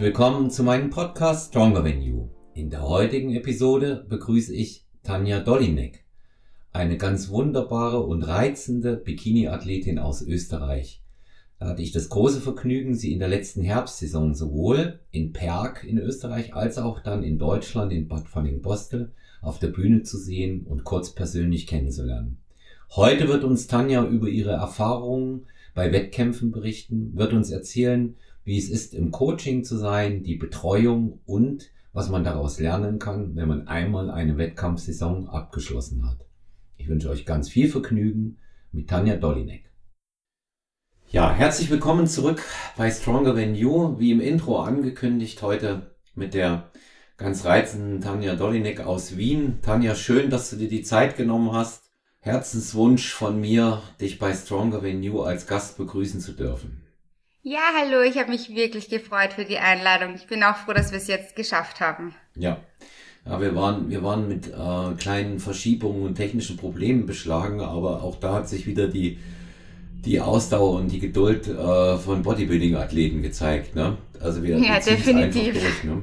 Willkommen zu meinem Podcast Stronger Than You. In der heutigen Episode begrüße ich Tanja Dolinek, eine ganz wunderbare und reizende Bikini-Athletin aus Österreich. Da hatte ich das große Vergnügen, sie in der letzten Herbstsaison sowohl in Perg in Österreich als auch dann in Deutschland in Bad Fanning-Bostel auf der Bühne zu sehen und kurz persönlich kennenzulernen. Heute wird uns Tanja über ihre Erfahrungen bei Wettkämpfen berichten, wird uns erzählen, wie es ist, im Coaching zu sein, die Betreuung und was man daraus lernen kann, wenn man einmal eine Wettkampfsaison abgeschlossen hat. Ich wünsche euch ganz viel Vergnügen mit Tanja Dolinek. Ja, herzlich willkommen zurück bei Stronger Than You, wie im Intro angekündigt, heute mit der ganz reizenden Tanja Dolinek aus Wien. Tanja, schön, dass du dir die Zeit genommen hast. Herzenswunsch von mir, dich bei Stronger Than You als Gast begrüßen zu dürfen. Ja, hallo, ich habe mich wirklich gefreut für die Einladung. Ich bin auch froh, dass wir es jetzt geschafft haben. Ja. Ja, wir waren, wir waren mit äh, kleinen Verschiebungen und technischen Problemen beschlagen, aber auch da hat sich wieder die, die Ausdauer und die Geduld äh, von Bodybuilding-Athleten gezeigt. Ne? Also wir, ja, definitiv. Durch, ne?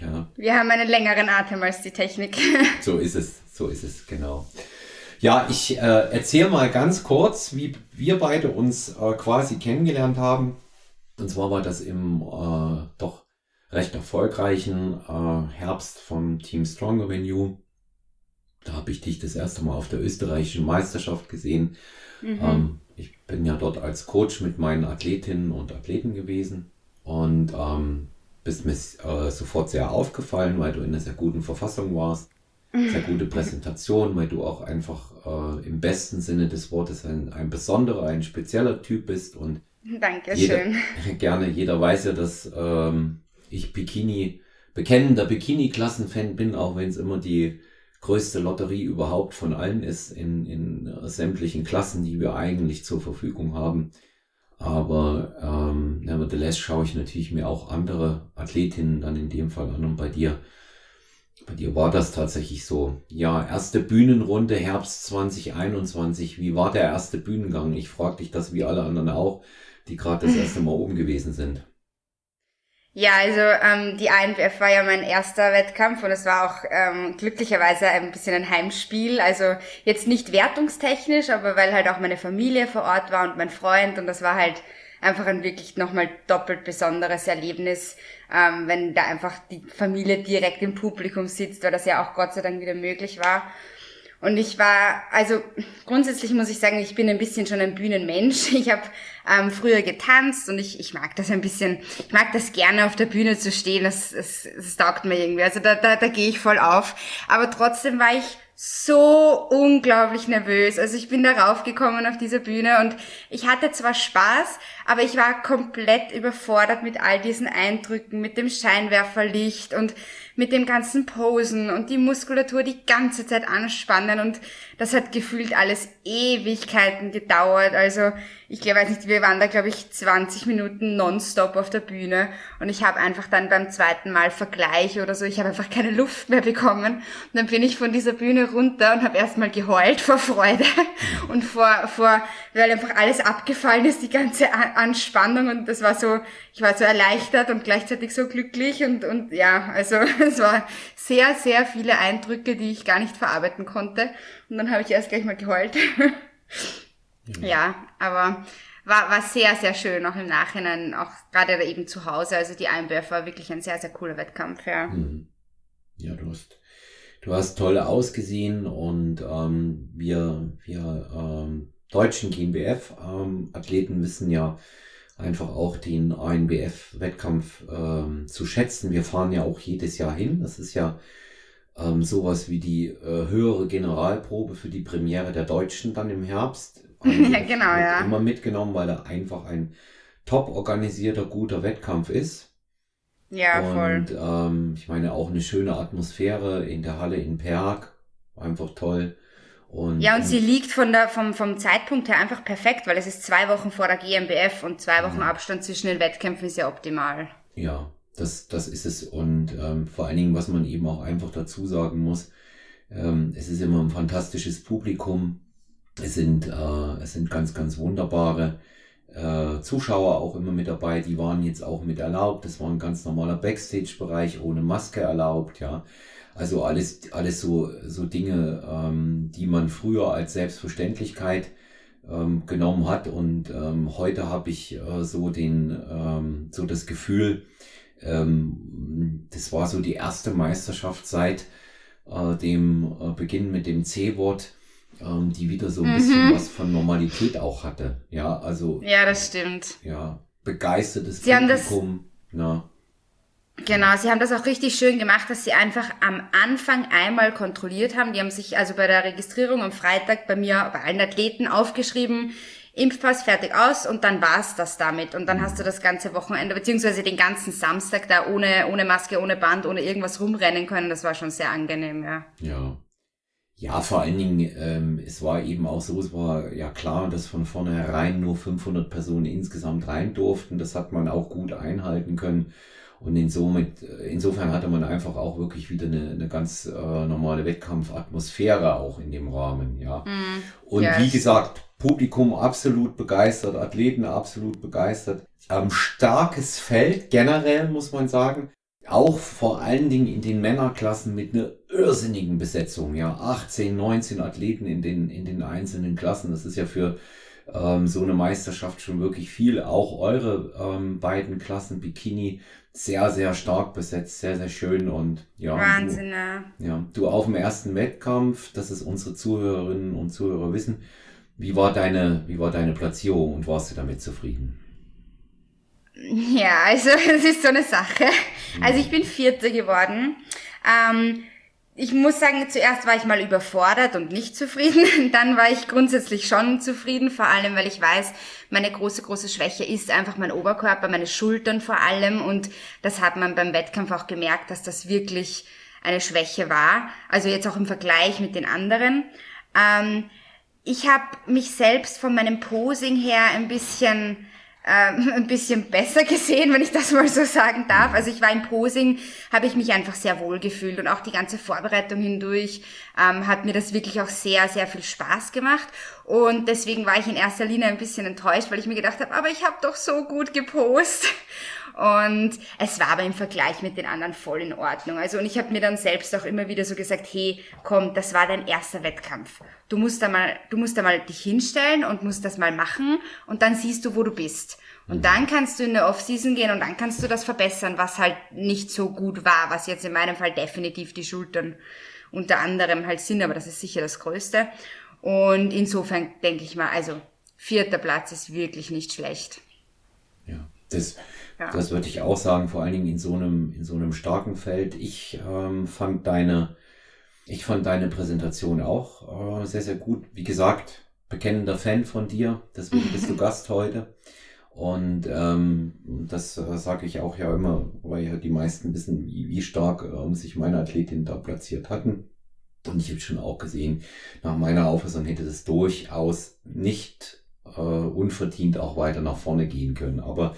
ja. Wir haben einen längeren Atem als die Technik. so ist es, so ist es, genau. Ja, ich äh, erzähle mal ganz kurz, wie wir beide uns äh, quasi kennengelernt haben. Und zwar war das im äh, doch recht erfolgreichen äh, Herbst vom Team Stronger Venue. Da habe ich dich das erste Mal auf der österreichischen Meisterschaft gesehen. Mhm. Ähm, ich bin ja dort als Coach mit meinen Athletinnen und Athleten gewesen und ähm, bist mir äh, sofort sehr aufgefallen, weil du in einer sehr guten Verfassung warst. Sehr gute Präsentation, weil du auch einfach äh, im besten Sinne des Wortes ein, ein besonderer, ein spezieller Typ bist und Dankeschön. Jeder, gerne. Jeder weiß ja, dass ähm, ich Bikini, bekennender Bikini-Klassenfan bin, auch wenn es immer die größte Lotterie überhaupt von allen ist in, in äh, sämtlichen Klassen, die wir eigentlich zur Verfügung haben. Aber ähm, nevertheless schaue ich natürlich mir auch andere Athletinnen dann in dem Fall an und bei dir. Bei dir war das tatsächlich so. Ja, erste Bühnenrunde Herbst 2021. Wie war der erste Bühnengang? Ich frage dich das wie alle anderen auch die gerade das erste Mal oben gewesen sind. Ja, also ähm, die INBF war ja mein erster Wettkampf und es war auch ähm, glücklicherweise ein bisschen ein Heimspiel. Also jetzt nicht wertungstechnisch, aber weil halt auch meine Familie vor Ort war und mein Freund und das war halt einfach ein wirklich nochmal doppelt besonderes Erlebnis, ähm, wenn da einfach die Familie direkt im Publikum sitzt, weil das ja auch Gott sei Dank wieder möglich war. Und ich war, also grundsätzlich muss ich sagen, ich bin ein bisschen schon ein Bühnenmensch. Ich habe ähm, früher getanzt und ich, ich mag das ein bisschen, ich mag das gerne auf der Bühne zu stehen, das, das, das taugt mir irgendwie. Also da, da, da gehe ich voll auf. Aber trotzdem war ich so unglaublich nervös. Also ich bin da raufgekommen auf dieser Bühne und ich hatte zwar Spaß, aber ich war komplett überfordert mit all diesen Eindrücken, mit dem Scheinwerferlicht und mit dem ganzen Posen und die Muskulatur die ganze Zeit anspannen und das hat gefühlt alles Ewigkeiten gedauert. Also ich glaube, weiß nicht, wir waren da, glaube ich, 20 Minuten nonstop auf der Bühne und ich habe einfach dann beim zweiten Mal Vergleich oder so, ich habe einfach keine Luft mehr bekommen. Und dann bin ich von dieser Bühne runter und habe erstmal geheult vor Freude und vor, vor, weil einfach alles abgefallen ist, die ganze Anspannung und das war so, ich war so erleichtert und gleichzeitig so glücklich und, und ja, also es war sehr, sehr viele Eindrücke, die ich gar nicht verarbeiten konnte. Und dann habe ich erst gleich mal geheult. ja. ja, aber war, war sehr, sehr schön, auch im Nachhinein, auch gerade eben zu Hause. Also die IMBF war wirklich ein sehr, sehr cooler Wettkampf, ja. Mhm. Ja, du hast, du hast toll ausgesehen und ähm, wir, wir ähm, deutschen GmbF-Athleten ähm, wissen ja einfach auch den ANBF-Wettkampf ähm, zu schätzen. Wir fahren ja auch jedes Jahr hin. Das ist ja ähm, sowas wie die äh, höhere Generalprobe für die Premiere der Deutschen dann im Herbst. ja, genau, ja. Immer mitgenommen, weil er einfach ein top organisierter, guter Wettkampf ist. Ja, voll. Und ähm, ich meine auch eine schöne Atmosphäre in der Halle in Perg. Einfach toll. Und, ja, und sie liegt von der, vom, vom Zeitpunkt her einfach perfekt, weil es ist zwei Wochen vor der GmbF und zwei Wochen ja. Abstand zwischen den Wettkämpfen ist ja optimal. Ja, das, das ist es. Und ähm, vor allen Dingen, was man eben auch einfach dazu sagen muss, ähm, es ist immer ein fantastisches Publikum. Es sind, äh, es sind ganz, ganz wunderbare äh, Zuschauer auch immer mit dabei, die waren jetzt auch mit erlaubt. Das war ein ganz normaler Backstage-Bereich ohne Maske erlaubt, ja. Also alles, alles so, so Dinge, ähm, die man früher als Selbstverständlichkeit ähm, genommen hat. Und ähm, heute habe ich äh, so den, ähm, so das Gefühl, ähm, das war so die erste Meisterschaft seit äh, dem äh, Beginn mit dem C-Wort, ähm, die wieder so ein mhm. bisschen was von Normalität auch hatte. Ja, also. Ja, das stimmt. Ja, begeistertes Sie Publikum. Haben das, na. Genau, sie haben das auch richtig schön gemacht, dass sie einfach am Anfang einmal kontrolliert haben. Die haben sich also bei der Registrierung am Freitag bei mir, bei allen Athleten aufgeschrieben, Impfpass fertig aus und dann war's das damit. Und dann hast du das ganze Wochenende, beziehungsweise den ganzen Samstag da ohne, ohne Maske, ohne Band, ohne irgendwas rumrennen können. Das war schon sehr angenehm, ja. Ja. Ja, vor allen Dingen, ähm, es war eben auch so, es war ja klar, dass von vornherein nur 500 Personen insgesamt rein durften. Das hat man auch gut einhalten können. Und insofern, insofern hatte man einfach auch wirklich wieder eine, eine ganz äh, normale Wettkampfatmosphäre auch in dem Rahmen, ja. Mm, und yes. wie gesagt, Publikum absolut begeistert, Athleten absolut begeistert. Ähm, starkes Feld generell, muss man sagen. Auch vor allen Dingen in den Männerklassen mit einer irrsinnigen Besetzung. Ja, 18, 19 Athleten in den, in den einzelnen Klassen. Das ist ja für ähm, so eine Meisterschaft schon wirklich viel. Auch eure ähm, beiden Klassen Bikini sehr, sehr stark besetzt, sehr, sehr schön und ja. Wahnsinn, ja. Ja, du auf dem ersten Wettkampf, das ist unsere Zuhörerinnen und Zuhörer wissen, wie war deine, wie war deine Platzierung und warst du damit zufrieden? Ja, also es ist so eine Sache. Also ich bin Vierte geworden. Ähm, ich muss sagen, zuerst war ich mal überfordert und nicht zufrieden. Dann war ich grundsätzlich schon zufrieden, vor allem weil ich weiß, meine große, große Schwäche ist einfach mein Oberkörper, meine Schultern vor allem. Und das hat man beim Wettkampf auch gemerkt, dass das wirklich eine Schwäche war. Also jetzt auch im Vergleich mit den anderen. Ähm, ich habe mich selbst von meinem Posing her ein bisschen ähm, ein bisschen besser gesehen, wenn ich das mal so sagen darf. Also ich war im Posing, habe ich mich einfach sehr wohl gefühlt und auch die ganze Vorbereitung hindurch ähm, hat mir das wirklich auch sehr, sehr viel Spaß gemacht. Und deswegen war ich in erster Linie ein bisschen enttäuscht, weil ich mir gedacht habe, aber ich habe doch so gut gepost. Und es war aber im Vergleich mit den anderen voll in Ordnung. Also und ich habe mir dann selbst auch immer wieder so gesagt, hey, komm, das war dein erster Wettkampf. Du musst da mal, du musst da mal dich hinstellen und musst das mal machen und dann siehst du, wo du bist. Und mhm. dann kannst du in der Off-Season gehen und dann kannst du das verbessern, was halt nicht so gut war, was jetzt in meinem Fall definitiv die Schultern unter anderem halt sind, aber das ist sicher das Größte. Und insofern denke ich mal, also vierter Platz ist wirklich nicht schlecht. Ja, das, ja. Das würde ich auch sagen, vor allen Dingen in so einem, in so einem starken Feld. Ich ähm, fand deine, ich fand deine Präsentation auch äh, sehr, sehr gut. Wie gesagt, bekennender Fan von dir, deswegen bist du Gast heute. Und ähm, das äh, sage ich auch ja immer, weil ja die meisten wissen, wie, wie stark ähm, sich meine Athletin da platziert hatten. Und ich habe schon auch gesehen, nach meiner Auffassung hätte das durchaus nicht äh, unverdient auch weiter nach vorne gehen können. Aber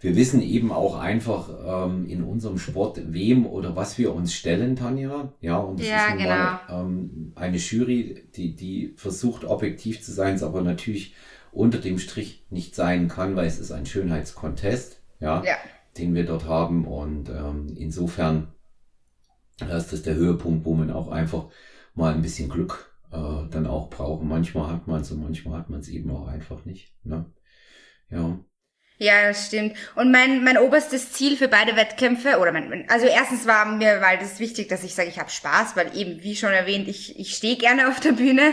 wir wissen eben auch einfach ähm, in unserem Sport, wem oder was wir uns stellen, Tanja. Ja, und das ja, ist nun genau. mal ähm, eine Jury, die, die versucht, objektiv zu sein, es aber natürlich unter dem Strich nicht sein kann, weil es ist ein Schönheitskontest, ja, ja. den wir dort haben. Und ähm, insofern ist das der Höhepunkt, wo man auch einfach mal ein bisschen Glück äh, dann auch braucht. Manchmal hat man es und manchmal hat man es eben auch einfach nicht. Ne? Ja. Ja, das stimmt. Und mein, mein oberstes Ziel für beide Wettkämpfe, oder mein, also erstens war mir, weil das ist wichtig, dass ich sage, ich habe Spaß, weil eben, wie schon erwähnt, ich, ich stehe gerne auf der Bühne.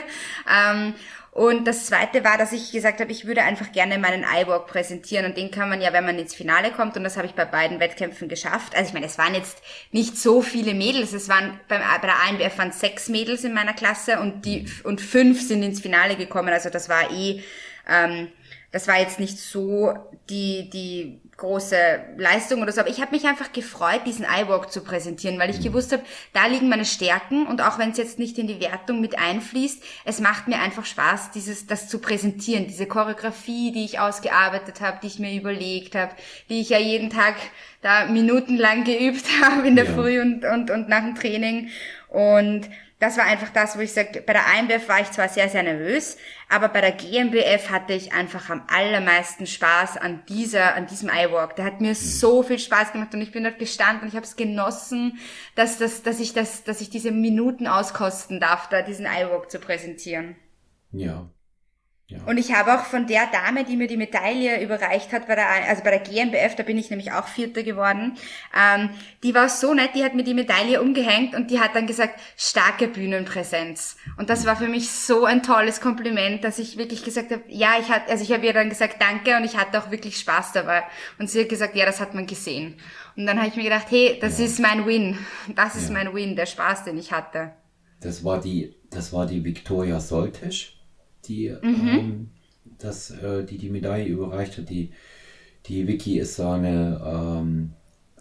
Ähm, und das zweite war, dass ich gesagt habe, ich würde einfach gerne meinen iWalk präsentieren. Und den kann man ja, wenn man ins Finale kommt. Und das habe ich bei beiden Wettkämpfen geschafft. Also ich meine, es waren jetzt nicht so viele Mädels. Es waren beim, bei der ANBF waren sechs Mädels in meiner Klasse und die und fünf sind ins Finale gekommen. Also das war eh ähm, das war jetzt nicht so die, die große Leistung oder so, aber ich habe mich einfach gefreut, diesen iWalk zu präsentieren, weil ich mhm. gewusst habe, da liegen meine Stärken und auch wenn es jetzt nicht in die Wertung mit einfließt, es macht mir einfach Spaß, dieses, das zu präsentieren, diese Choreografie, die ich ausgearbeitet habe, die ich mir überlegt habe, die ich ja jeden Tag da minutenlang geübt habe in der ja. Früh und, und, und nach dem Training und das war einfach das, wo ich sage, bei der IMBF war ich zwar sehr, sehr nervös, aber bei der GmbF hatte ich einfach am allermeisten Spaß an dieser, an diesem iWalk. Der hat mir mhm. so viel Spaß gemacht und ich bin dort gestanden und ich habe es genossen, dass, dass, dass ich das, dass ich diese Minuten auskosten darf, da diesen iWalk zu präsentieren. Ja, ja. Und ich habe auch von der Dame, die mir die Medaille überreicht hat, bei der, also bei der GmbF, da bin ich nämlich auch Vierte geworden, ähm, die war so nett, die hat mir die Medaille umgehängt und die hat dann gesagt, starke Bühnenpräsenz. Und das war für mich so ein tolles Kompliment, dass ich wirklich gesagt habe, ja, ich hatte, also ich habe ihr dann gesagt, danke und ich hatte auch wirklich Spaß dabei. Und sie hat gesagt, ja, das hat man gesehen. Und dann habe ich mir gedacht, hey, das ja. ist mein Win. Das ist ja. mein Win, der Spaß, den ich hatte. Das war die, das war die Victoria Soltisch die, mhm. ähm, das, äh, die die Medaille überreicht hat. Die, die Vicky ist so eine ähm,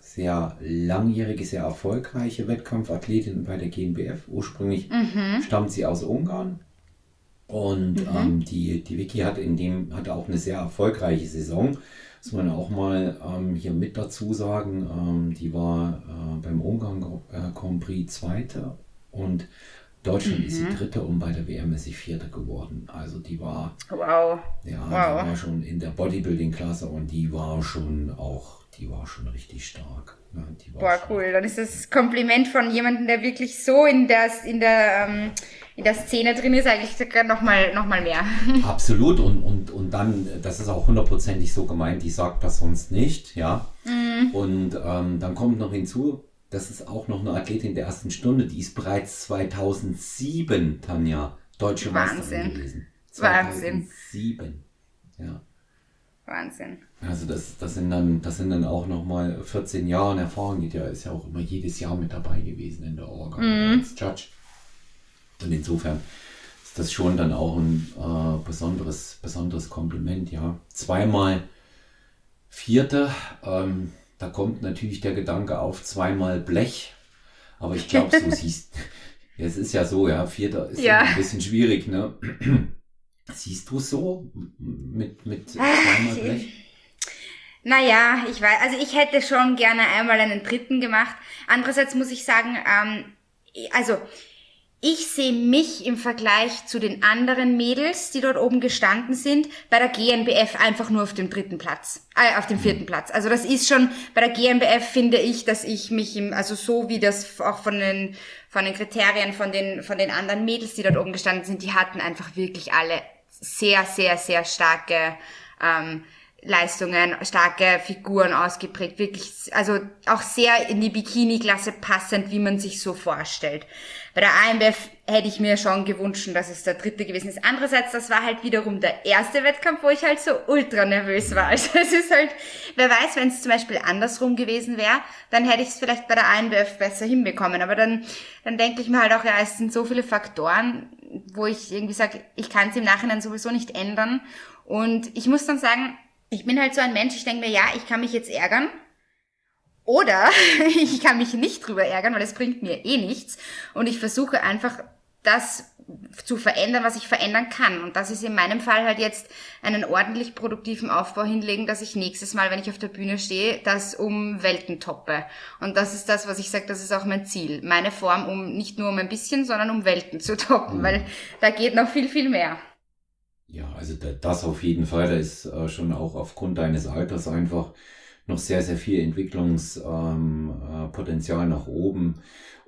sehr langjährige, sehr erfolgreiche Wettkampfathletin bei der GmbF. Ursprünglich mhm. stammt sie aus Ungarn. Und mhm. ähm, die, die Vicky hat in dem, hatte auch eine sehr erfolgreiche Saison. Das muss man auch mal ähm, hier mit dazu sagen. Ähm, die war äh, beim Ungarn äh, Grand Prix Zweite und Deutschland mhm. ist sie mhm. Dritte und bei der WM ist sie Vierte geworden. Also die war, wow. ja, wow. die war schon in der Bodybuilding-Klasse und die war schon auch, die war schon richtig stark. Ja, Boah, stark. cool. Dann ist das Kompliment von jemandem, der wirklich so in der, in der, ähm, in der Szene drin ist, eigentlich nochmal noch mal mehr. Absolut und, und, und dann, das ist auch hundertprozentig so gemeint, die sagt das sonst nicht, ja. Mhm. Und ähm, dann kommt noch hinzu, das ist auch noch eine Athletin der ersten Stunde, die ist bereits 2007, Tanja, deutsche Wahnsinn. Meisterin gewesen. 2007. Ja. Wahnsinn. Also das, das sind dann, das sind dann auch nochmal 14 Jahre Erfahrung, die der ist ja auch immer jedes Jahr mit dabei gewesen in der Orga mhm. als Judge. Und insofern ist das schon dann auch ein äh, besonderes, besonderes Kompliment, ja. Zweimal Vierte, ähm, da kommt natürlich der Gedanke auf zweimal Blech. Aber ich glaube, so siehst es ist ja so, ja, Vierter ist ja. ein bisschen schwierig, ne? Siehst du so mit, mit zweimal Blech? Naja, ich weiß, also ich hätte schon gerne einmal einen dritten gemacht. Andererseits muss ich sagen, ähm, also ich sehe mich im Vergleich zu den anderen Mädels, die dort oben gestanden sind, bei der GNBF einfach nur auf dem dritten Platz, äh, auf dem vierten Platz. Also das ist schon, bei der GNBF finde ich, dass ich mich im, also so wie das auch von den, von den Kriterien von den, von den anderen Mädels, die dort oben gestanden sind, die hatten einfach wirklich alle sehr, sehr, sehr starke, ähm, Leistungen, starke Figuren ausgeprägt, wirklich, also auch sehr in die Bikini-Klasse passend, wie man sich so vorstellt. Bei der AMBF hätte ich mir schon gewünscht, dass es der dritte gewesen ist. Andererseits, das war halt wiederum der erste Wettkampf, wo ich halt so ultra nervös war. Also es ist halt, wer weiß, wenn es zum Beispiel andersrum gewesen wäre, dann hätte ich es vielleicht bei der AMBF besser hinbekommen. Aber dann, dann denke ich mir halt auch, ja, es sind so viele Faktoren, wo ich irgendwie sage, ich kann es im Nachhinein sowieso nicht ändern. Und ich muss dann sagen, ich bin halt so ein Mensch, ich denke mir, ja, ich kann mich jetzt ärgern, oder ich kann mich nicht drüber ärgern, weil es bringt mir eh nichts. Und ich versuche einfach das zu verändern, was ich verändern kann. Und das ist in meinem Fall halt jetzt einen ordentlich produktiven Aufbau hinlegen, dass ich nächstes Mal, wenn ich auf der Bühne stehe, das um Welten toppe. Und das ist das, was ich sage, das ist auch mein Ziel. Meine Form, um nicht nur um ein bisschen, sondern um Welten zu toppen, mhm. weil da geht noch viel, viel mehr. Ja, also das auf jeden Fall. Da ist äh, schon auch aufgrund deines Alters einfach noch sehr, sehr viel Entwicklungspotenzial ähm, äh, nach oben.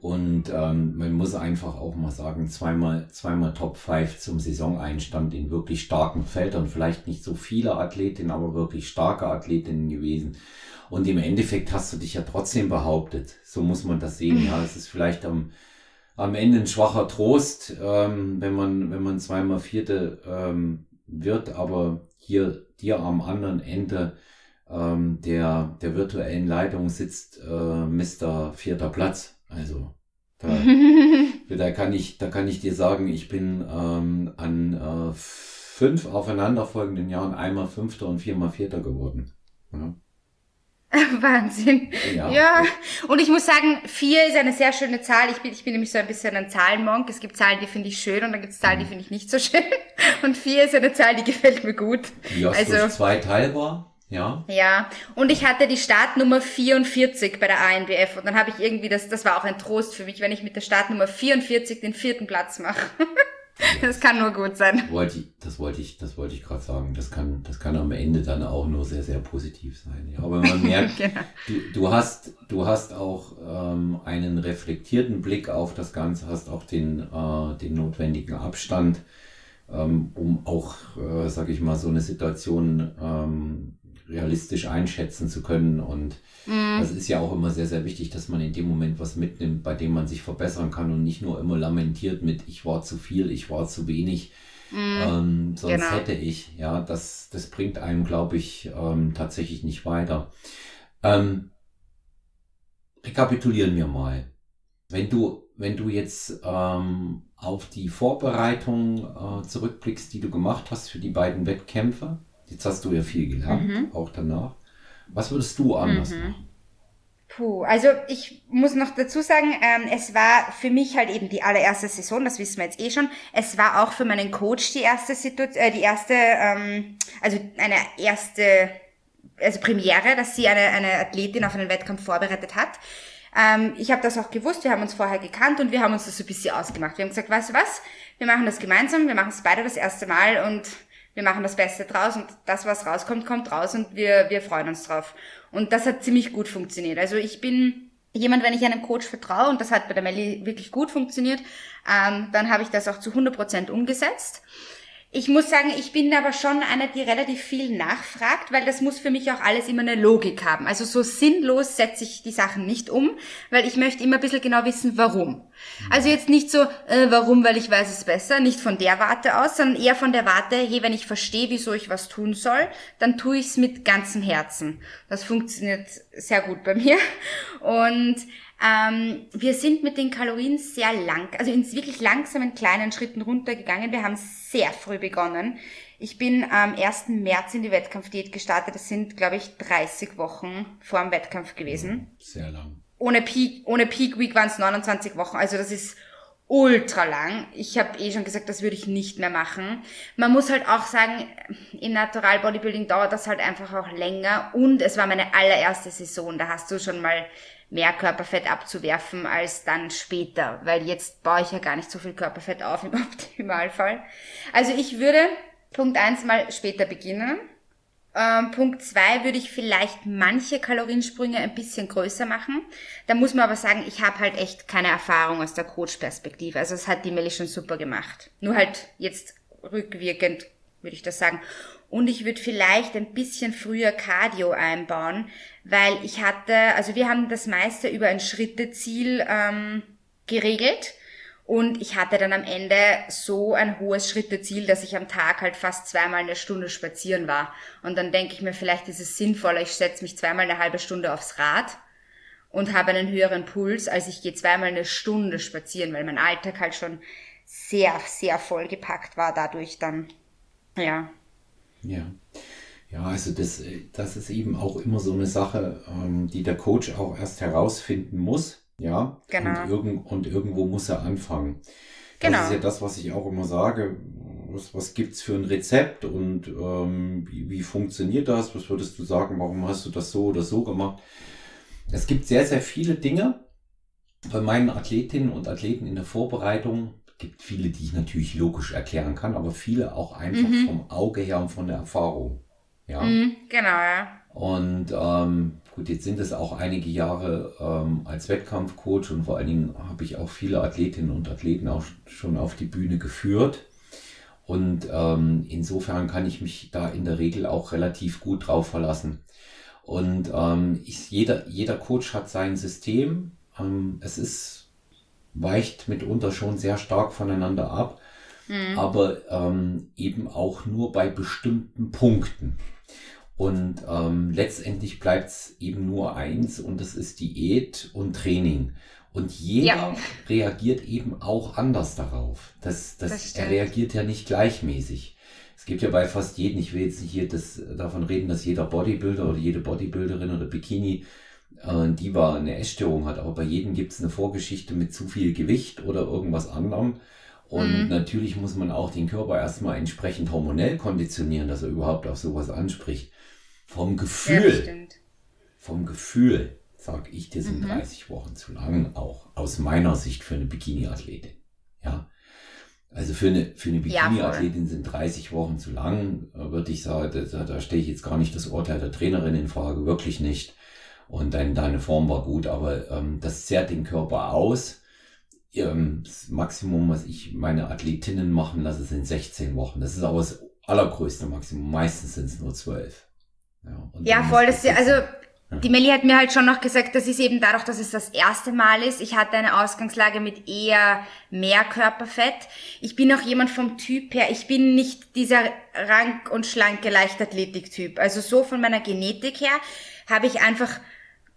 Und ähm, man muss einfach auch mal sagen, zweimal, zweimal Top 5 zum Saisoneinstand in wirklich starken Feldern. Vielleicht nicht so viele Athletinnen, aber wirklich starke Athletinnen gewesen. Und im Endeffekt hast du dich ja trotzdem behauptet. So muss man das sehen. Ja, es ist vielleicht am, am Ende ein schwacher Trost, ähm, wenn man, wenn man zweimal Vierte ähm, wird, aber hier dir am anderen Ende ähm, der, der virtuellen Leitung sitzt äh, Mr. Vierter Platz. Also da, da kann ich, da kann ich dir sagen, ich bin ähm, an äh, fünf aufeinanderfolgenden Jahren einmal Fünfter und viermal Vierter geworden. Ja. Wahnsinn. Ja. ja. Und ich muss sagen, vier ist eine sehr schöne Zahl. Ich bin, ich bin nämlich so ein bisschen ein Zahlenmonk. Es gibt Zahlen, die finde ich schön und dann gibt es Zahlen, die mhm. finde ich nicht so schön. Und vier ist eine Zahl, die gefällt mir gut. Die also, zwei teilbar? Ja. Ja, und ich hatte die Startnummer 44 bei der ANBF und dann habe ich irgendwie, das, das war auch ein Trost für mich, wenn ich mit der Startnummer 44 den vierten Platz mache. das kann nur gut sein. Wollte ich, das wollte ich, das wollte ich gerade sagen. Das kann, das kann am Ende dann auch nur sehr, sehr positiv sein. Ja, aber man merkt, genau. du, du hast, du hast auch ähm, einen reflektierten Blick auf das Ganze, hast auch den, äh, den notwendigen Abstand, ähm, um auch, äh, sage ich mal, so eine Situation ähm, realistisch einschätzen zu können. Und mm. das ist ja auch immer sehr, sehr wichtig, dass man in dem Moment was mitnimmt, bei dem man sich verbessern kann und nicht nur immer lamentiert mit, ich war zu viel, ich war zu wenig. Mm. Ähm, sonst genau. hätte ich, ja, das, das bringt einem, glaube ich, ähm, tatsächlich nicht weiter. Ähm, rekapitulieren wir mal. Wenn du, wenn du jetzt ähm, auf die Vorbereitung äh, zurückblickst, die du gemacht hast für die beiden Wettkämpfe, Jetzt hast du ja viel gelernt, mhm. auch danach. Was würdest du anders mhm. machen? Puh, also ich muss noch dazu sagen, ähm, es war für mich halt eben die allererste Saison, das wissen wir jetzt eh schon. Es war auch für meinen Coach die erste Situation, äh, die erste, ähm, also eine erste, also Premiere, dass sie eine, eine Athletin auf einen Wettkampf vorbereitet hat. Ähm, ich habe das auch gewusst, wir haben uns vorher gekannt und wir haben uns das so ein bisschen ausgemacht. Wir haben gesagt, weißt du was, wir machen das gemeinsam, wir machen es beide das erste Mal und wir machen das Beste draus und das, was rauskommt, kommt raus und wir, wir freuen uns drauf. Und das hat ziemlich gut funktioniert. Also ich bin jemand, wenn ich einem Coach vertraue, und das hat bei der Melli wirklich gut funktioniert, ähm, dann habe ich das auch zu 100 Prozent umgesetzt. Ich muss sagen, ich bin aber schon eine, die relativ viel nachfragt, weil das muss für mich auch alles immer eine Logik haben. Also so sinnlos setze ich die Sachen nicht um, weil ich möchte immer ein bisschen genau wissen, warum. Also jetzt nicht so, äh, warum, weil ich weiß es besser, nicht von der Warte aus, sondern eher von der Warte, hey, wenn ich verstehe, wieso ich was tun soll, dann tue ich es mit ganzem Herzen. Das funktioniert sehr gut bei mir. Und ähm, wir sind mit den Kalorien sehr lang, also in wirklich langsamen kleinen Schritten runtergegangen. Wir haben sehr früh begonnen. Ich bin am 1. März in die Wettkampfdiät gestartet. Das sind, glaube ich, 30 Wochen vor dem Wettkampf gewesen. Sehr lang. Ohne Peak, ohne Peak Week waren es 29 Wochen. Also das ist ultra lang. Ich habe eh schon gesagt, das würde ich nicht mehr machen. Man muss halt auch sagen, im Natural Bodybuilding dauert das halt einfach auch länger und es war meine allererste Saison. Da hast du schon mal mehr Körperfett abzuwerfen als dann später, weil jetzt baue ich ja gar nicht so viel Körperfett auf im Optimalfall. Also ich würde Punkt eins mal später beginnen. Ähm, Punkt zwei würde ich vielleicht manche Kaloriensprünge ein bisschen größer machen. Da muss man aber sagen, ich habe halt echt keine Erfahrung aus der Coach-Perspektive. Also es hat die Melli schon super gemacht. Nur halt jetzt rückwirkend würde ich das sagen. Und ich würde vielleicht ein bisschen früher Cardio einbauen, weil ich hatte, also wir haben das meiste über ein Schritteziel ähm, geregelt. Und ich hatte dann am Ende so ein hohes Schritteziel, dass ich am Tag halt fast zweimal eine Stunde spazieren war. Und dann denke ich mir, vielleicht ist es sinnvoller, ich setze mich zweimal eine halbe Stunde aufs Rad und habe einen höheren Puls, als ich gehe zweimal eine Stunde spazieren, weil mein Alltag halt schon sehr, sehr vollgepackt war dadurch dann. Ja. Ja. Ja, also das, das ist eben auch immer so eine Sache, ähm, die der Coach auch erst herausfinden muss. Ja. Genau. Und, irgend, und irgendwo muss er anfangen. Genau. Das ist ja das, was ich auch immer sage. Was, was gibt's für ein Rezept und ähm, wie, wie funktioniert das? Was würdest du sagen? Warum hast du das so oder so gemacht? Es gibt sehr, sehr viele Dinge bei meinen Athletinnen und Athleten in der Vorbereitung, gibt viele, die ich natürlich logisch erklären kann, aber viele auch einfach mhm. vom Auge her und von der Erfahrung. Ja. Mhm, genau, ja. Und ähm, gut, jetzt sind es auch einige Jahre ähm, als Wettkampfcoach und vor allen Dingen habe ich auch viele Athletinnen und Athleten auch schon auf die Bühne geführt. Und ähm, insofern kann ich mich da in der Regel auch relativ gut drauf verlassen. Und ähm, ich, jeder, jeder Coach hat sein System. Ähm, es ist weicht mitunter schon sehr stark voneinander ab, mhm. aber ähm, eben auch nur bei bestimmten Punkten. Und ähm, letztendlich bleibt es eben nur eins und das ist Diät und Training. Und jeder ja. reagiert eben auch anders darauf. Das, das, das er reagiert ja nicht gleichmäßig. Es gibt ja bei fast jedem, ich will jetzt nicht hier das, davon reden, dass jeder Bodybuilder oder jede Bodybuilderin oder Bikini äh, die war eine Essstörung hat. Aber bei jedem gibt es eine Vorgeschichte mit zu viel Gewicht oder irgendwas anderem. Und mhm. natürlich muss man auch den Körper erstmal entsprechend hormonell konditionieren, dass er überhaupt auf sowas anspricht. Vom Gefühl, ja, vom Gefühl, sag ich, dir sind mhm. 30 Wochen zu lang, auch aus meiner Sicht für eine Bikini-Athletin. Ja. Also für eine, für eine Bikini-Athletin sind 30 Wochen zu lang, würde ich sagen, da, da stehe ich jetzt gar nicht das Urteil der Trainerin in Frage, wirklich nicht. Und dein, deine Form war gut, aber ähm, das zehrt den Körper aus. Ähm, das Maximum, was ich meine Athletinnen machen lasse, sind 16 Wochen. Das ist aber das allergrößte Maximum. Meistens sind es nur 12. Ja, ja voll. Das, also die Melli hat mir halt schon noch gesagt, das ist eben dadurch, dass es das erste Mal ist. Ich hatte eine Ausgangslage mit eher mehr Körperfett. Ich bin auch jemand vom Typ her, ich bin nicht dieser rank und schlanke Leichtathletik-Typ. Also so von meiner Genetik her habe ich einfach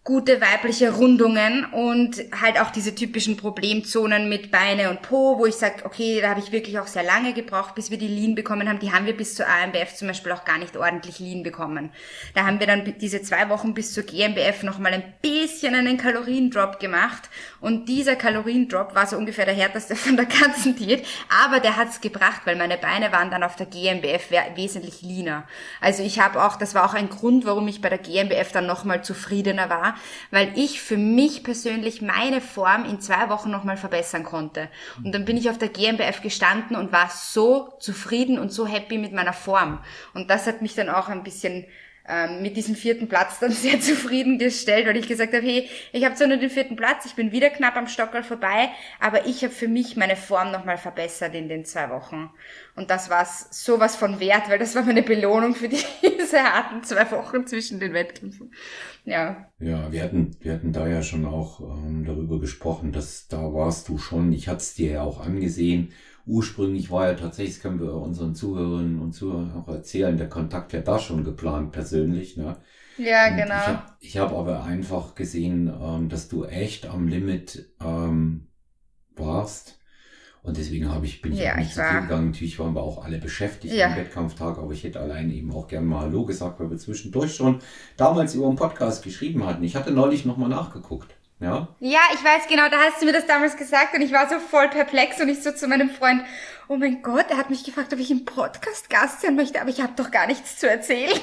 gute weibliche Rundungen und halt auch diese typischen Problemzonen mit Beine und Po, wo ich sage, okay, da habe ich wirklich auch sehr lange gebraucht, bis wir die Lean bekommen haben. Die haben wir bis zur AMBF zum Beispiel auch gar nicht ordentlich Lean bekommen. Da haben wir dann diese zwei Wochen bis zur GmbF nochmal ein bisschen einen Kaloriendrop gemacht und dieser Kaloriendrop war so ungefähr der härteste von der ganzen Diät, aber der hat's gebracht, weil meine Beine waren dann auf der GmbF wesentlich leaner. Also ich habe auch, das war auch ein Grund, warum ich bei der GmbF dann nochmal zufriedener war, weil ich für mich persönlich meine Form in zwei Wochen nochmal verbessern konnte. Und dann bin ich auf der GmbF gestanden und war so zufrieden und so happy mit meiner Form. Und das hat mich dann auch ein bisschen ähm, mit diesem vierten Platz dann sehr zufriedengestellt, weil ich gesagt habe, hey, ich habe zwar nur den vierten Platz, ich bin wieder knapp am Stockerl vorbei, aber ich habe für mich meine Form nochmal verbessert in den zwei Wochen. Und das war sowas von wert, weil das war meine Belohnung für diese harten zwei Wochen zwischen den Wettkämpfen. Ja. Ja, wir hatten, wir hatten da ja schon auch ähm, darüber gesprochen, dass da warst du schon, ich hatte es dir ja auch angesehen, ursprünglich war ja tatsächlich, das können wir unseren Zuhörerinnen und Zuhörern auch erzählen, der Kontakt ja da schon geplant persönlich. Ne? Ja, und genau. Ich habe hab aber einfach gesehen, ähm, dass du echt am Limit ähm, warst. Und deswegen habe ich, bin ich ja, auch nicht ich so viel gegangen. Natürlich waren wir auch alle beschäftigt ja. am Wettkampftag, aber ich hätte alleine eben auch gern mal Hallo gesagt, weil wir zwischendurch schon damals über einen Podcast geschrieben hatten. Ich hatte neulich nochmal nachgeguckt. Ja? Ja, ich weiß genau, da hast du mir das damals gesagt und ich war so voll perplex und ich so zu meinem Freund, oh mein Gott, er hat mich gefragt, ob ich im Podcast Gast sein möchte, aber ich habe doch gar nichts zu erzählen.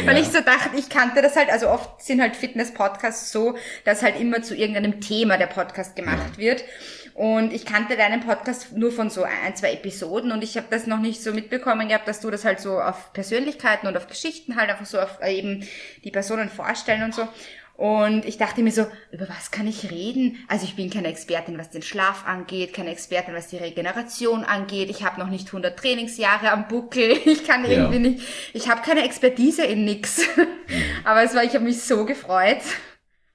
Ja. Weil ich so dachte, ich kannte das halt, also oft sind halt Fitness-Podcasts so, dass halt immer zu irgendeinem Thema der Podcast gemacht ja. wird. Und ich kannte deinen Podcast nur von so ein, zwei Episoden und ich habe das noch nicht so mitbekommen gehabt, dass du das halt so auf Persönlichkeiten und auf Geschichten halt einfach so auf äh, eben die Personen vorstellen und so. Und ich dachte mir so, über was kann ich reden? Also ich bin keine Expertin, was den Schlaf angeht, keine Expertin, was die Regeneration angeht. Ich habe noch nicht 100 Trainingsjahre am Buckel. Ich kann ja. irgendwie nicht, ich habe keine Expertise in nix. Mhm. Aber es war, ich habe mich so gefreut.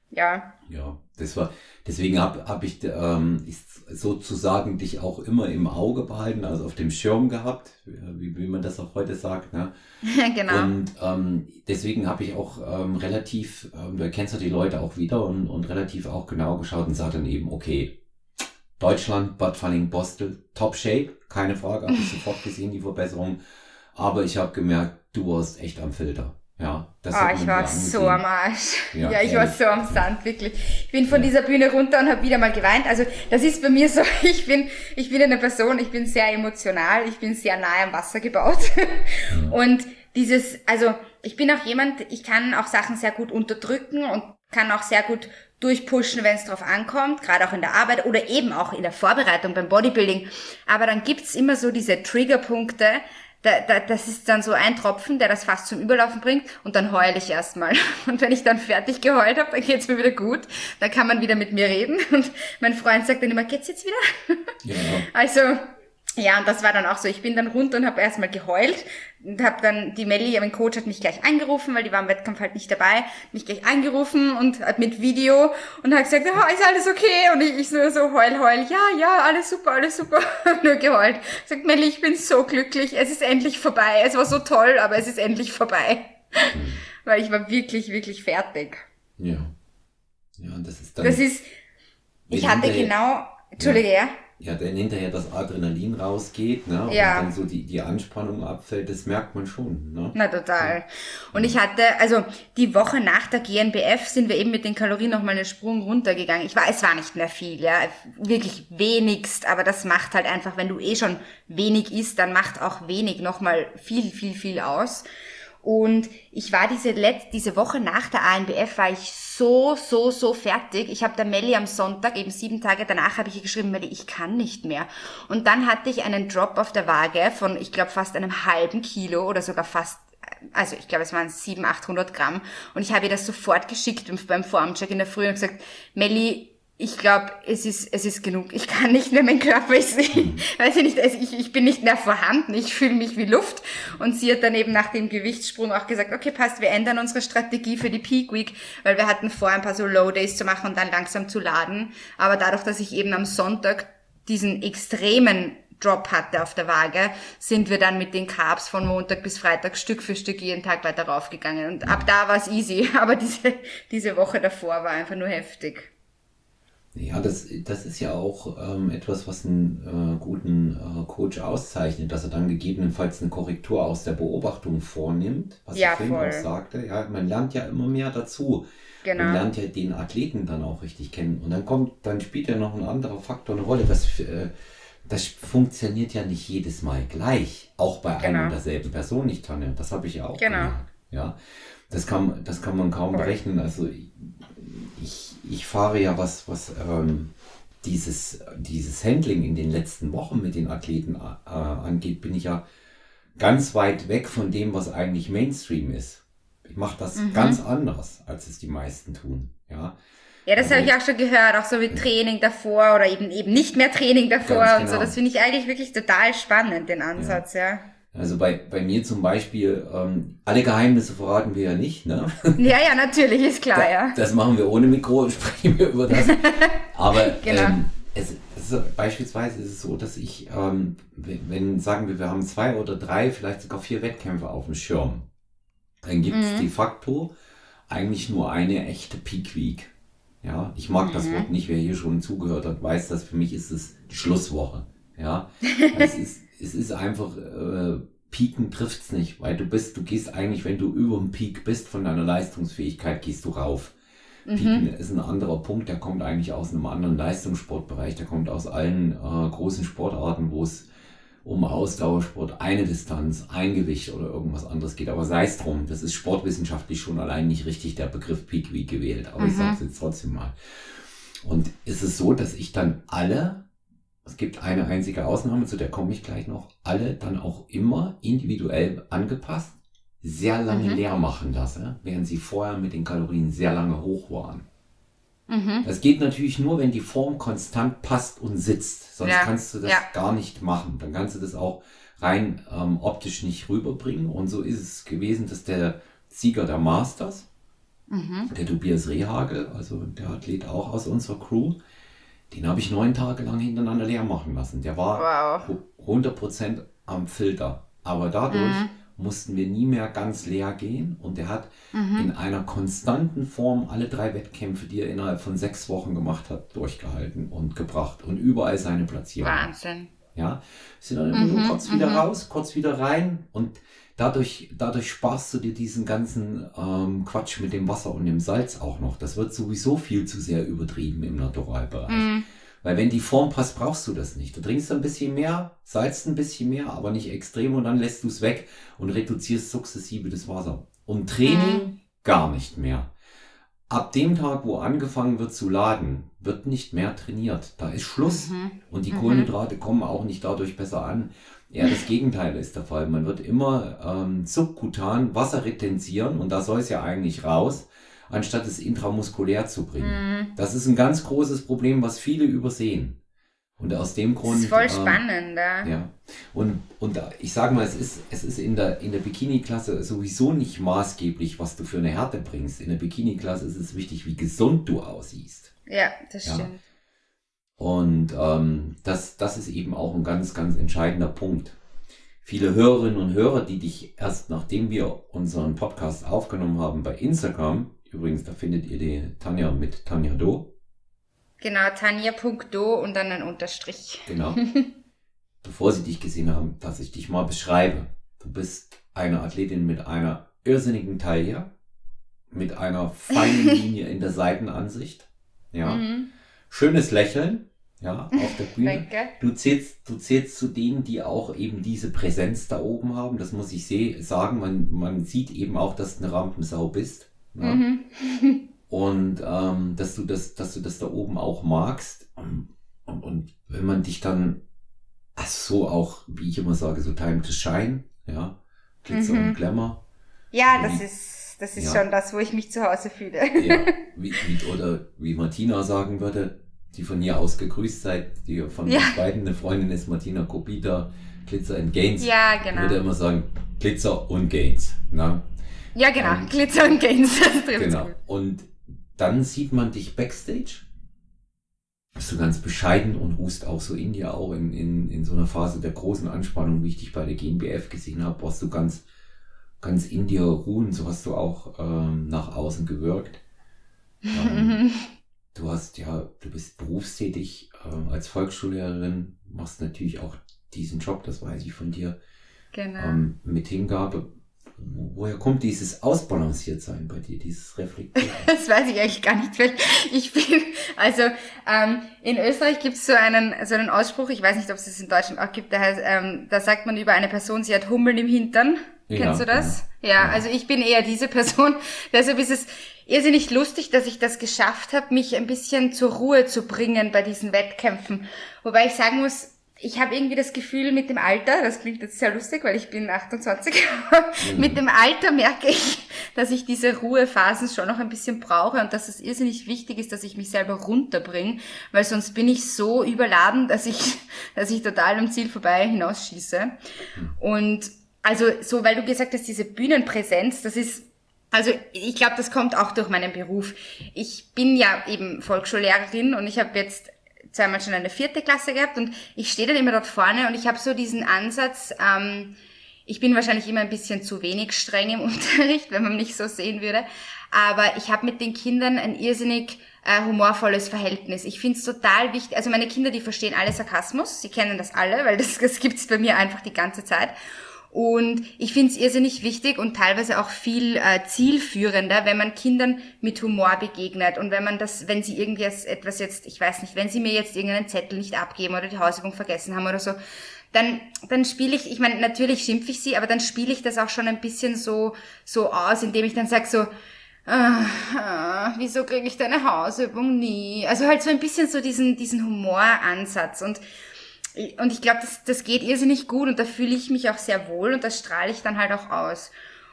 Ja. Ja, das war, deswegen habe hab ich ähm, sozusagen dich auch immer im Auge behalten, also auf dem Schirm gehabt, wie, wie man das auch heute sagt. Ne? genau. Und ähm, deswegen habe ich auch ähm, relativ, ähm, du erkennst ja die Leute auch wieder und, und relativ auch genau geschaut und sah dann eben, okay, Deutschland, Bad Falling Bostel, Top Shape, keine Frage, habe ich sofort gesehen, die Verbesserung. Aber ich habe gemerkt, du warst echt am Filter. Ja, das oh, ich war so am Arsch. Ja, ja ich war so am Sand, wirklich. Ich bin von ja. dieser Bühne runter und habe wieder mal geweint. Also das ist bei mir so, ich bin, ich bin eine Person, ich bin sehr emotional, ich bin sehr nahe am Wasser gebaut. Ja. Und dieses, also ich bin auch jemand, ich kann auch Sachen sehr gut unterdrücken und kann auch sehr gut durchpushen, wenn es drauf ankommt, gerade auch in der Arbeit oder eben auch in der Vorbereitung beim Bodybuilding. Aber dann gibt's immer so diese Triggerpunkte, da, da, das ist dann so ein Tropfen, der das fast zum Überlaufen bringt und dann heule ich erstmal. Und wenn ich dann fertig geheult habe, dann geht's mir wieder gut. Dann kann man wieder mit mir reden. Und mein Freund sagt dann immer, geht's jetzt wieder? Ja. Also ja, und das war dann auch so. Ich bin dann runter und habe erstmal geheult und habe dann die Melli, mein Coach, hat mich gleich angerufen, weil die war im Wettkampf halt nicht dabei, mich gleich angerufen und hat mit Video und hat gesagt, oh, ist alles okay? Und ich, ich so, so heul, heul, ja, ja, alles super, alles super, nur geheult. Sagt Melli, ich bin so glücklich, es ist endlich vorbei. Es war so toll, aber es ist endlich vorbei. Weil ich war wirklich, wirklich fertig. Ja. Ja, und das ist dann. Das ist, ich hatte genau, Entschuldige, ja ja, wenn hinterher das Adrenalin rausgeht, ne, ja. und dann so die, die Anspannung abfällt, das merkt man schon, ne? Na, total. Und ich hatte, also, die Woche nach der GNBF sind wir eben mit den Kalorien nochmal einen Sprung runtergegangen. Ich war, es war nicht mehr viel, ja, wirklich wenigst, aber das macht halt einfach, wenn du eh schon wenig isst, dann macht auch wenig nochmal viel, viel, viel aus. Und ich war diese letzte, diese Woche nach der ANBF war ich so, so, so fertig. Ich habe der Melli am Sonntag, eben sieben Tage danach, habe ich ihr geschrieben, Melli, ich kann nicht mehr. Und dann hatte ich einen Drop auf der Waage von, ich glaube, fast einem halben Kilo oder sogar fast also ich glaube, es waren 700, 800 Gramm. Und ich habe ihr das sofort geschickt beim Formcheck in der Früh und gesagt, Melli, ich glaube, es ist, es ist genug. Ich kann nicht mehr, mein Körper ist, mhm. weiß ich nicht, also ich, ich bin nicht mehr vorhanden, ich fühle mich wie Luft. Und sie hat dann eben nach dem Gewichtssprung auch gesagt, okay, passt, wir ändern unsere Strategie für die Peak Week, weil wir hatten vor, ein paar so Low Days zu machen und dann langsam zu laden. Aber dadurch, dass ich eben am Sonntag diesen extremen Drop hatte auf der Waage, sind wir dann mit den Carbs von Montag bis Freitag Stück für Stück jeden Tag weiter raufgegangen. Und ab da war es easy, aber diese, diese Woche davor war einfach nur heftig. Ja, das, das ist ja auch ähm, etwas, was einen äh, guten äh, Coach auszeichnet, dass er dann gegebenenfalls eine Korrektur aus der Beobachtung vornimmt, was ja, ich vorhin auch sagte. Ja, man lernt ja immer mehr dazu. Genau. Man lernt ja den Athleten dann auch richtig kennen. Und dann kommt, dann spielt ja noch ein anderer Faktor eine Rolle. Das, äh, das funktioniert ja nicht jedes Mal gleich. Auch bei genau. einer und derselben Person nicht, Tanja. Das habe ich ja auch genau. gemerkt. Ja. Das kann, das kann man kaum berechnen. Also ich, fahre ja was, was ähm, dieses, dieses Handling in den letzten Wochen mit den Athleten äh, angeht, bin ich ja ganz weit weg von dem, was eigentlich Mainstream ist. Ich mache das mhm. ganz anders, als es die meisten tun. Ja, ja das also, habe ich auch schon gehört, auch so wie Training davor oder eben eben nicht mehr Training davor genau. und so. Genau. Das finde ich eigentlich wirklich total spannend, den Ansatz, ja. ja. Also bei, bei mir zum Beispiel, ähm, alle Geheimnisse verraten wir ja nicht, ne? Ja, ja, natürlich, ist klar, da, ja. Das machen wir ohne Mikro, sprechen wir über das. Aber genau. ähm, es, es, beispielsweise ist es so, dass ich, ähm, wenn, sagen wir, wir haben zwei oder drei, vielleicht sogar vier Wettkämpfe auf dem Schirm, dann gibt es mhm. de facto eigentlich nur eine echte Peak Week. Ja, ich mag mhm. das Wort nicht, wer hier schon zugehört hat, weiß das, für mich ist es die Schlusswoche. Ja, es ist es ist einfach, äh, Piken trifft's nicht, weil du bist, du gehst eigentlich, wenn du über dem Peak bist von deiner Leistungsfähigkeit, gehst du rauf. Mhm. Piken ist ein anderer Punkt, der kommt eigentlich aus einem anderen Leistungssportbereich, der kommt aus allen äh, großen Sportarten, wo es um Ausdauersport, eine Distanz, ein Gewicht oder irgendwas anderes geht. Aber sei es drum, das ist sportwissenschaftlich schon allein nicht richtig der Begriff Peak Week gewählt, aber mhm. ich sage es jetzt trotzdem mal. Und ist es so, dass ich dann alle es gibt eine einzige Ausnahme, zu der komme ich gleich noch, alle dann auch immer individuell angepasst, sehr lange mhm. leer machen lasse, während sie vorher mit den Kalorien sehr lange hoch waren. Mhm. Das geht natürlich nur, wenn die Form konstant passt und sitzt. Sonst ja. kannst du das ja. gar nicht machen. Dann kannst du das auch rein ähm, optisch nicht rüberbringen. Und so ist es gewesen, dass der Sieger der Masters, mhm. der Tobias Rehagel, also der Athlet auch aus unserer Crew, den habe ich neun Tage lang hintereinander leer machen lassen. Der war wow. 100% am Filter. Aber dadurch mhm. mussten wir nie mehr ganz leer gehen. Und der hat mhm. in einer konstanten Form alle drei Wettkämpfe, die er innerhalb von sechs Wochen gemacht hat, durchgehalten und gebracht. Und überall seine Platzierung. Wahnsinn. Ja, sind dann immer mhm. nur kurz wieder mhm. raus, kurz wieder rein. Und dadurch, dadurch sparst du dir diesen ganzen ähm, Quatsch mit dem Wasser und dem Salz auch noch. Das wird sowieso viel zu sehr übertrieben im Naturalbereich. Mhm. Weil wenn die Form passt, brauchst du das nicht. Du trinkst ein bisschen mehr, salzt ein bisschen mehr, aber nicht extrem und dann lässt du es weg und reduzierst sukzessive das Wasser. Und Training mhm. gar nicht mehr. Ab dem Tag, wo angefangen wird zu laden, wird nicht mehr trainiert. Da ist Schluss. Mhm. Und die mhm. Kohlenhydrate kommen auch nicht dadurch besser an. Ja, das Gegenteil ist der Fall. Man wird immer ähm, subkutan Wasser retenzieren und da soll es ja eigentlich raus, anstatt es intramuskulär zu bringen. Mhm. Das ist ein ganz großes Problem, was viele übersehen. Und aus dem Grund. Das ist voll äh, spannend, ja. ja. Und, und ich sage mal, es ist, es ist in der, in der Bikini-Klasse sowieso nicht maßgeblich, was du für eine Härte bringst. In der Bikini-Klasse ist es wichtig, wie gesund du aussiehst. Ja, das ja. stimmt. Und ähm, das, das ist eben auch ein ganz, ganz entscheidender Punkt. Viele Hörerinnen und Hörer, die dich erst nachdem wir unseren Podcast aufgenommen haben bei Instagram, übrigens, da findet ihr die Tanja mit Tanja Do. Genau, Tanja.do und dann ein Unterstrich. Genau. Bevor sie dich gesehen haben, dass ich dich mal beschreibe. Du bist eine Athletin mit einer irrsinnigen Taille, mit einer feinen Linie in der Seitenansicht. Ja. Mhm. Schönes Lächeln, ja, auf der Bühne. Danke. Du zählst, du zählst zu denen, die auch eben diese Präsenz da oben haben. Das muss ich seh, sagen. Man, man sieht eben auch, dass du eine Rampensau bist. Ja? Mhm. Und ähm, dass du das, dass du das da oben auch magst. Und, und, und wenn man dich dann also so auch, wie ich immer sage, so Time to Shine, ja, Glitzer mhm. und Glamour. Ja, das ist, das ist ja. schon das, wo ich mich zu Hause fühle. Ja, wie, wie, oder wie Martina sagen würde, die von hier aus gegrüßt seid, die von ja. uns beiden eine Freundin ist, Martina Kopita, Glitzer and Gains. Ja, genau. Würde immer sagen, Glitzer und Gains. Na? Ja, genau, und, Glitzer und Gains. genau. Und dann sieht man dich backstage. Bist du ganz bescheiden und ruhst auch so in dir, auch in, in, in so einer Phase der großen Anspannung, wie ich dich bei der GNBF gesehen habe, warst du ganz, ganz in dir ruhen, so hast du auch ähm, nach außen gewirkt. Ähm, du hast ja, du bist berufstätig äh, als Volksschullehrerin, machst natürlich auch diesen Job, das weiß ich von dir, genau. ähm, mit Hingabe. Woher kommt dieses Ausbalanciertsein bei dir, dieses Reflektieren? das weiß ich eigentlich gar nicht. Weil ich bin, also ähm, in Österreich gibt es so einen, so einen Ausspruch, ich weiß nicht, ob es das in Deutschland auch gibt, der heißt, ähm, da sagt man über eine Person, sie hat Hummeln im Hintern. Ja, Kennst du das? Ja. ja, also ich bin eher diese Person. Deshalb ist es irrsinnig lustig, dass ich das geschafft habe, mich ein bisschen zur Ruhe zu bringen bei diesen Wettkämpfen. Wobei ich sagen muss, ich habe irgendwie das Gefühl mit dem Alter, das klingt jetzt sehr lustig, weil ich bin 28, mhm. mit dem Alter merke ich, dass ich diese Ruhephasen schon noch ein bisschen brauche und dass es irrsinnig wichtig ist, dass ich mich selber runterbringe, weil sonst bin ich so überladen, dass ich, dass ich total am Ziel vorbei hinausschieße. Mhm. Und also so, weil du gesagt hast, diese Bühnenpräsenz, das ist also ich glaube, das kommt auch durch meinen Beruf. Ich bin ja eben Volksschullehrerin und ich habe jetzt zweimal schon eine vierte Klasse gehabt und ich stehe dann immer dort vorne und ich habe so diesen Ansatz, ähm, ich bin wahrscheinlich immer ein bisschen zu wenig streng im Unterricht, wenn man mich so sehen würde, aber ich habe mit den Kindern ein irrsinnig äh, humorvolles Verhältnis. Ich finde es total wichtig, also meine Kinder, die verstehen alle Sarkasmus, sie kennen das alle, weil das, das gibt's bei mir einfach die ganze Zeit. Und ich finde es irrsinnig wichtig und teilweise auch viel äh, zielführender, wenn man Kindern mit Humor begegnet und wenn man das, wenn sie irgendwie etwas jetzt, ich weiß nicht, wenn sie mir jetzt irgendeinen Zettel nicht abgeben oder die Hausübung vergessen haben oder so, dann, dann spiele ich, ich meine, natürlich schimpfe ich sie, aber dann spiele ich das auch schon ein bisschen so, so aus, indem ich dann sage so, ah, ah, wieso kriege ich deine Hausübung nie? Also halt so ein bisschen so diesen, diesen Humoransatz und und ich glaube, das, das geht irrsinnig gut und da fühle ich mich auch sehr wohl und das strahle ich dann halt auch aus.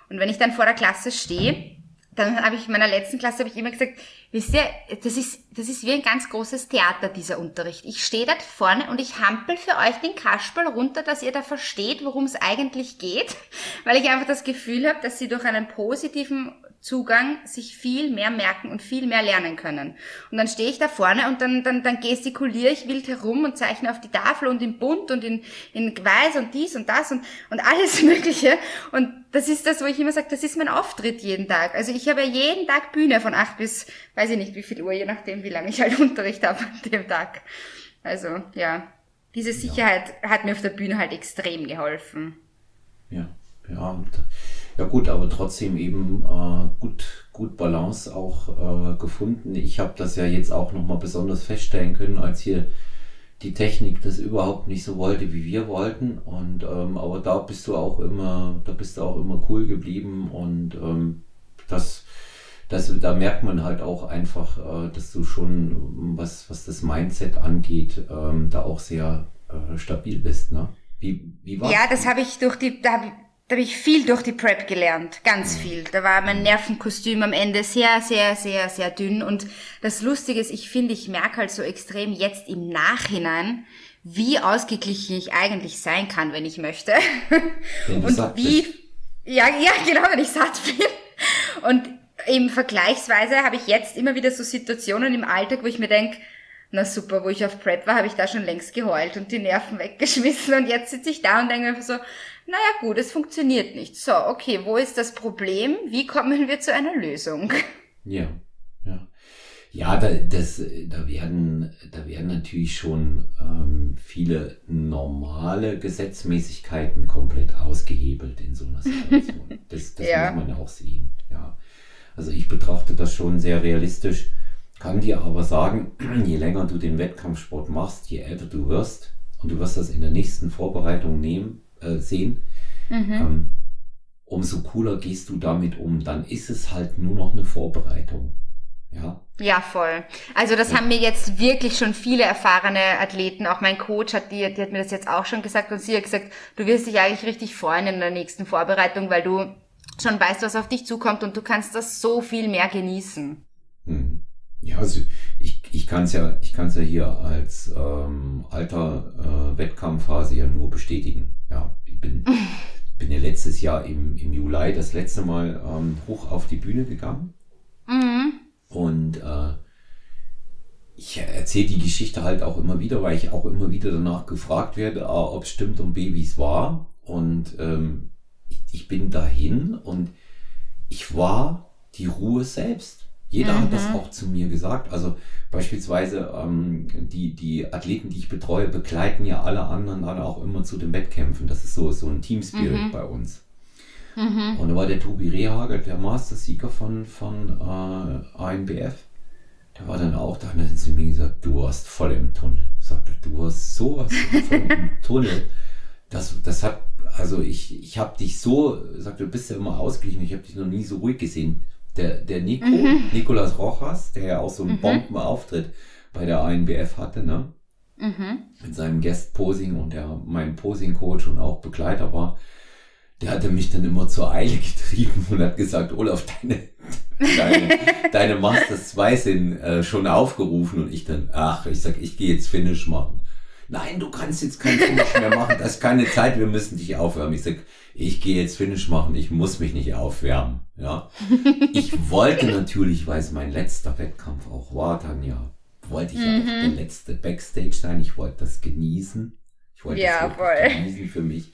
Und wenn ich dann vor der Klasse stehe, dann habe ich in meiner letzten Klasse habe ich immer gesagt, wisst ihr, das ist, das ist wie ein ganz großes Theater, dieser Unterricht. Ich stehe da vorne und ich hampel für euch den Kasperl runter, dass ihr da versteht, worum es eigentlich geht, weil ich einfach das Gefühl habe, dass sie durch einen positiven Zugang sich viel mehr merken und viel mehr lernen können. Und dann stehe ich da vorne und dann, dann, dann gestikuliere ich wild herum und zeichne auf die Tafel und in bunt und in, in weiß und dies und das und, und alles Mögliche. Und das ist das, wo ich immer sage, das ist mein Auftritt jeden Tag. Also ich habe ja jeden Tag Bühne von acht bis, weiß ich nicht wie viel Uhr, je nachdem, wie lange ich halt Unterricht habe an dem Tag. Also, ja. Diese Sicherheit hat mir auf der Bühne halt extrem geholfen. Ja, ja, und ja gut, aber trotzdem eben äh, gut, gut Balance auch äh, gefunden. Ich habe das ja jetzt auch nochmal besonders feststellen können, als hier die Technik das überhaupt nicht so wollte, wie wir wollten. Und ähm, aber da bist du auch immer, da bist du auch immer cool geblieben und ähm, das, das, da merkt man halt auch einfach, äh, dass du schon, was, was das Mindset angeht, ähm, da auch sehr äh, stabil bist. Ne? Wie, wie war's? Ja, das habe ich durch die, da hab da habe ich viel durch die Prep gelernt, ganz viel. Da war mein Nervenkostüm am Ende sehr, sehr, sehr, sehr dünn. Und das Lustige ist, ich finde, ich merke halt so extrem jetzt im Nachhinein, wie ausgeglichen ich eigentlich sein kann, wenn ich möchte. Wenn und wie, bist. ja, ja, genau, wenn ich satt bin. Und im Vergleichsweise habe ich jetzt immer wieder so Situationen im Alltag, wo ich mir denke, na super, wo ich auf Prep war, habe ich da schon längst geheult und die Nerven weggeschmissen und jetzt sitze ich da und denke einfach so, naja gut, es funktioniert nicht. So, okay, wo ist das Problem? Wie kommen wir zu einer Lösung? Ja, ja. Ja, da, das, da werden, da werden natürlich schon ähm, viele normale Gesetzmäßigkeiten komplett ausgehebelt in so einer Situation. Das, das ja. muss man ja auch sehen. Ja. Also ich betrachte das schon sehr realistisch kann dir aber sagen, je länger du den Wettkampfsport machst, je älter du wirst, und du wirst das in der nächsten Vorbereitung nehmen, äh, sehen, mhm. ähm, umso cooler gehst du damit um. Dann ist es halt nur noch eine Vorbereitung. Ja. Ja, voll. Also das ja. haben mir jetzt wirklich schon viele erfahrene Athleten, auch mein Coach hat, die, die hat mir das jetzt auch schon gesagt und sie hat gesagt, du wirst dich eigentlich richtig freuen in der nächsten Vorbereitung, weil du schon weißt, was auf dich zukommt und du kannst das so viel mehr genießen. Hm. Ja, also ich, ich kann es ja, ich ja hier als ähm, alter äh, Wettkampfphase ja nur bestätigen. Ja, ich bin, bin ja letztes Jahr im, im Juli das letzte Mal ähm, hoch auf die Bühne gegangen. Mhm. Und äh, ich erzähle die Geschichte halt auch immer wieder, weil ich auch immer wieder danach gefragt werde, A, ob es stimmt und B, wie es war. Und ähm, ich, ich bin dahin und ich war die Ruhe selbst. Jeder mhm. hat das mhm. auch zu mir gesagt. Also beispielsweise ähm, die, die Athleten, die ich betreue, begleiten ja alle anderen dann auch immer zu den Wettkämpfen. Das ist so, so ein Team-Spirit mhm. bei uns. Mhm. Und da war der Tobi Rehagel, der Master-Sieger von, von äh, ANBF. Der war dann auch da und dann hat sie mir gesagt, du warst voll im Tunnel. Sagte, du warst sowas voll im Tunnel. Das, das hat, also ich, ich habe dich so, sagte, du bist ja immer ausgeglichen, ich habe dich noch nie so ruhig gesehen der, der Nico, mhm. Nicolas Rojas, der ja auch so einen mhm. Bombenauftritt bei der ANBF hatte, ne? Mhm. Mit seinem Guest-Posing und der mein Posing-Coach und auch Begleiter war, der hatte mich dann immer zur Eile getrieben und hat gesagt, Olaf, deine, deine, deine Masters 2 sind äh, schon aufgerufen und ich dann, ach, ich sag, ich gehe jetzt Finish machen. Nein, du kannst jetzt kein Finish mehr machen, das ist keine Zeit, wir müssen dich aufwärmen. Ich sag, ich gehe jetzt Finish machen, ich muss mich nicht aufwärmen. Ja, ich wollte natürlich, weil es mein letzter Wettkampf auch war, Tanja, wollte ich mhm. auch der letzte Backstage sein. Ich wollte das genießen. Ich wollte ja, das voll. genießen für mich.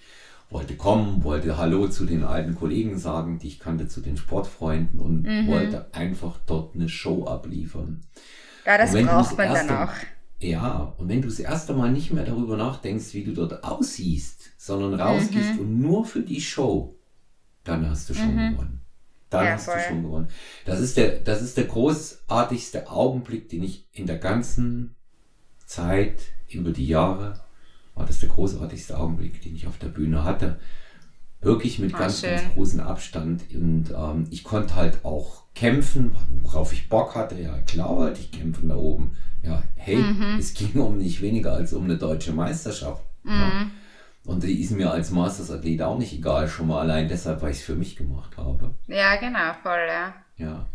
Wollte kommen, wollte Hallo zu den alten Kollegen sagen, die ich kannte, zu den Sportfreunden und mhm. wollte einfach dort eine Show abliefern. Ja, das braucht man dann auch. Ja, und wenn du das erste Mal nicht mehr darüber nachdenkst, wie du dort aussiehst, sondern rausgehst mhm. und nur für die Show, dann hast du schon mhm. gewonnen. Dann ja, hast voll. du schon gewonnen. Das ist der, das ist der großartigste Augenblick, den ich in der ganzen Zeit über die Jahre war das der großartigste Augenblick, den ich auf der Bühne hatte. Wirklich mit oh, ganz, schön. ganz großem Abstand. Und ähm, ich konnte halt auch kämpfen, worauf ich Bock hatte. Ja, klar wollte ich kämpfen da oben. Ja, hey, mhm. es ging um nicht weniger als um eine deutsche Meisterschaft. Mhm. Ja. Und die ist mir als Masters-Athlet auch nicht egal, schon mal allein deshalb, weil ich es für mich gemacht habe. Ja, genau, voll, ja. Ja.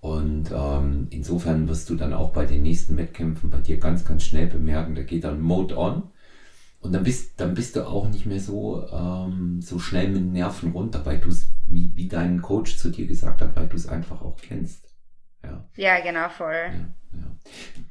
Und ähm, insofern wirst du dann auch bei den nächsten Wettkämpfen bei dir ganz, ganz schnell bemerken, da geht dann Mode on. Und dann bist, dann bist du auch nicht mehr so, ähm, so schnell mit Nerven runter, weil du es, wie, wie dein Coach zu dir gesagt hat, weil du es einfach auch kennst. Ja, ja genau, voll. Ja. Ja.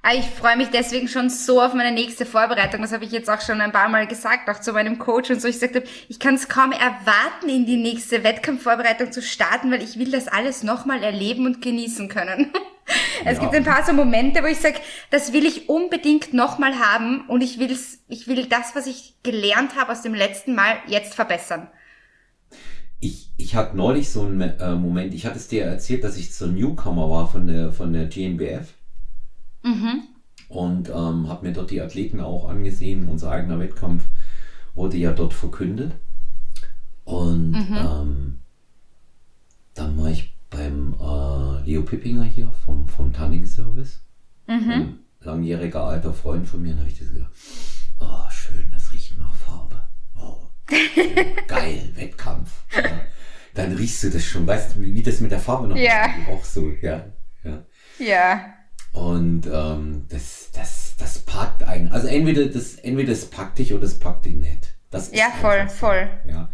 Ah, ich freue mich deswegen schon so auf meine nächste Vorbereitung. Das habe ich jetzt auch schon ein paar Mal gesagt, auch zu meinem Coach und so. Ich sagte, ich kann es kaum erwarten, in die nächste Wettkampfvorbereitung zu starten, weil ich will das alles nochmal erleben und genießen können. es ja. gibt ein paar so Momente, wo ich sage, das will ich unbedingt nochmal haben und ich will's, ich will das, was ich gelernt habe aus dem letzten Mal, jetzt verbessern. Ich, ich hatte neulich so einen äh, Moment, ich hatte es dir erzählt, dass ich so ein Newcomer war von der, von der GNBF. Mhm. Und ähm, habe mir dort die Athleten auch angesehen. Unser eigener Wettkampf wurde ja dort verkündet. Und mhm. ähm, dann war ich Leo Pippinger hier vom, vom Tanning Service. Mhm. Ein langjähriger alter Freund von mir. Da habe ich das gesagt, oh schön, das riecht nach Farbe. Oh, geil, Wettkampf. Ja. Dann riechst du das schon, weißt du, wie, das mit der Farbe noch ja. auch so, ja. Ja. ja. Und ähm, das, das, das packt einen. Also entweder das, entweder das packt dich oder das packt dich nicht. Das ja, voll, so. voll. Ja.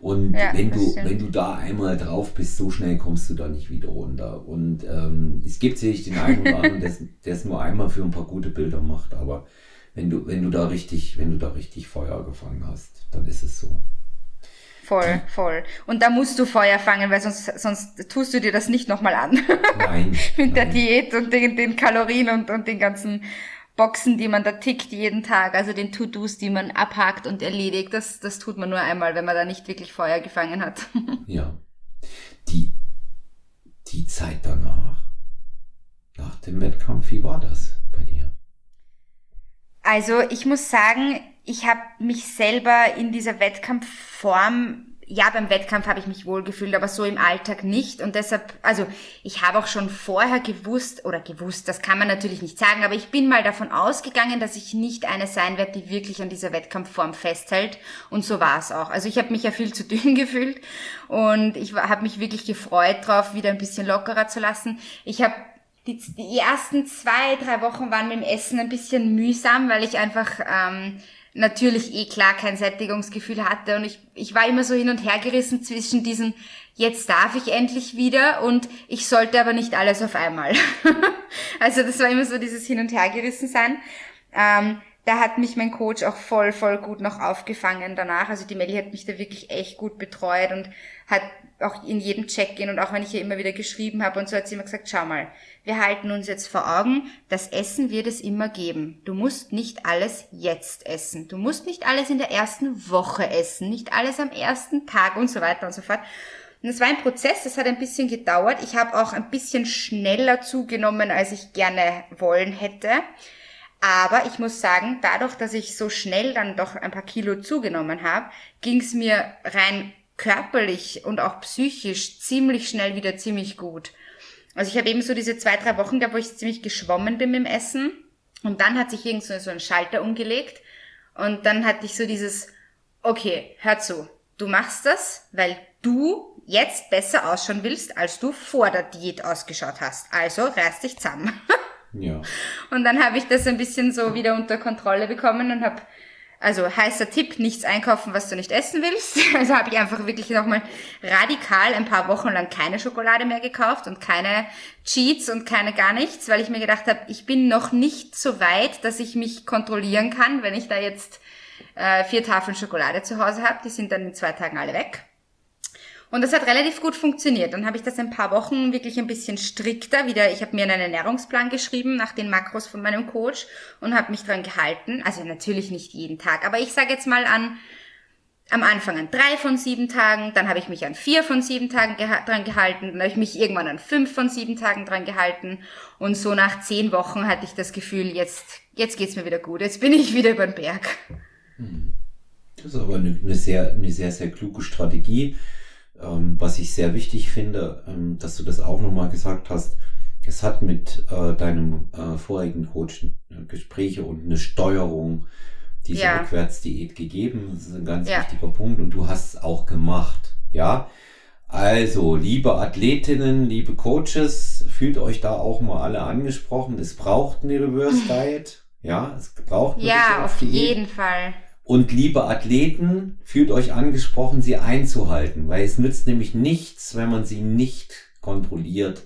Und ja, wenn du, wenn du da einmal drauf bist, so schnell kommst du da nicht wieder runter. Und ähm, es gibt sicherlich den einen oder anderen, der es nur einmal für ein paar gute Bilder macht, aber wenn du, wenn du da richtig, wenn du da richtig Feuer gefangen hast, dann ist es so. Voll, voll. Und da musst du Feuer fangen, weil sonst, sonst tust du dir das nicht nochmal an. Nein. Mit nein. der Diät und den, den Kalorien und, und den ganzen Boxen, die man da tickt jeden Tag, also den To-Dos, die man abhakt und erledigt, das, das tut man nur einmal, wenn man da nicht wirklich Feuer gefangen hat. ja. Die, die Zeit danach, da nach dem Wettkampf. Wie war das bei dir? Also ich muss sagen, ich habe mich selber in dieser Wettkampfform ja, beim Wettkampf habe ich mich wohl gefühlt, aber so im Alltag nicht. Und deshalb, also ich habe auch schon vorher gewusst, oder gewusst, das kann man natürlich nicht sagen, aber ich bin mal davon ausgegangen, dass ich nicht eine sein werde, die wirklich an dieser Wettkampfform festhält. Und so war es auch. Also ich habe mich ja viel zu dünn gefühlt und ich habe mich wirklich gefreut drauf, wieder ein bisschen lockerer zu lassen. Ich habe die, die ersten zwei, drei Wochen waren mit dem Essen ein bisschen mühsam, weil ich einfach ähm, natürlich eh klar kein Sättigungsgefühl hatte und ich, ich war immer so hin und her gerissen zwischen diesem, jetzt darf ich endlich wieder und ich sollte aber nicht alles auf einmal. also das war immer so dieses Hin und Her gerissen sein. Ähm, da hat mich mein Coach auch voll, voll gut noch aufgefangen danach. Also die Melli hat mich da wirklich echt gut betreut und hat auch in jedem Check-in und auch wenn ich ihr immer wieder geschrieben habe und so hat sie immer gesagt, schau mal, wir halten uns jetzt vor Augen, das Essen wird es immer geben. Du musst nicht alles jetzt essen. Du musst nicht alles in der ersten Woche essen, nicht alles am ersten Tag und so weiter und so fort. Und es war ein Prozess, das hat ein bisschen gedauert. Ich habe auch ein bisschen schneller zugenommen, als ich gerne wollen hätte. Aber ich muss sagen, dadurch, dass ich so schnell dann doch ein paar Kilo zugenommen habe, ging es mir rein körperlich und auch psychisch ziemlich schnell wieder ziemlich gut. Also ich habe eben so diese zwei, drei Wochen gehabt, wo ich ziemlich geschwommen bin mit dem Essen. Und dann hat sich irgend so, ein Schalter umgelegt. Und dann hatte ich so dieses, okay, hör zu, du machst das, weil du jetzt besser ausschauen willst, als du vor der Diät ausgeschaut hast. Also reiß dich zusammen. Ja. Und dann habe ich das ein bisschen so wieder unter Kontrolle bekommen und habe, also heißer Tipp, nichts einkaufen, was du nicht essen willst. Also habe ich einfach wirklich nochmal radikal ein paar Wochen lang keine Schokolade mehr gekauft und keine Cheats und keine gar nichts, weil ich mir gedacht habe, ich bin noch nicht so weit, dass ich mich kontrollieren kann, wenn ich da jetzt äh, vier Tafeln Schokolade zu Hause habe. Die sind dann in zwei Tagen alle weg. Und das hat relativ gut funktioniert. Dann habe ich das ein paar Wochen wirklich ein bisschen strikter wieder. Ich habe mir einen Ernährungsplan geschrieben nach den Makros von meinem Coach und habe mich dran gehalten. Also natürlich nicht jeden Tag, aber ich sage jetzt mal an am Anfang an drei von sieben Tagen, dann habe ich mich an vier von sieben Tagen geha dran gehalten, dann habe ich mich irgendwann an fünf von sieben Tagen dran gehalten und so nach zehn Wochen hatte ich das Gefühl, jetzt jetzt geht's mir wieder gut, jetzt bin ich wieder über den Berg. Hm. Das ist aber eine, eine sehr eine sehr sehr kluge Strategie ähm, was ich sehr wichtig finde, ähm, dass du das auch nochmal gesagt hast. Es hat mit äh, deinem äh, vorigen Coach äh, Gespräche und eine Steuerung dieser ja. Rückwärtsdiät gegeben. Das ist ein ganz ja. wichtiger Punkt und du hast es auch gemacht. Ja. Also, liebe Athletinnen, liebe Coaches, fühlt euch da auch mal alle angesprochen. Es braucht eine Reverse Diet. Ja, es braucht eine Ja, auf jeden Fall. Und liebe Athleten, fühlt euch angesprochen, sie einzuhalten, weil es nützt nämlich nichts, wenn man sie nicht kontrolliert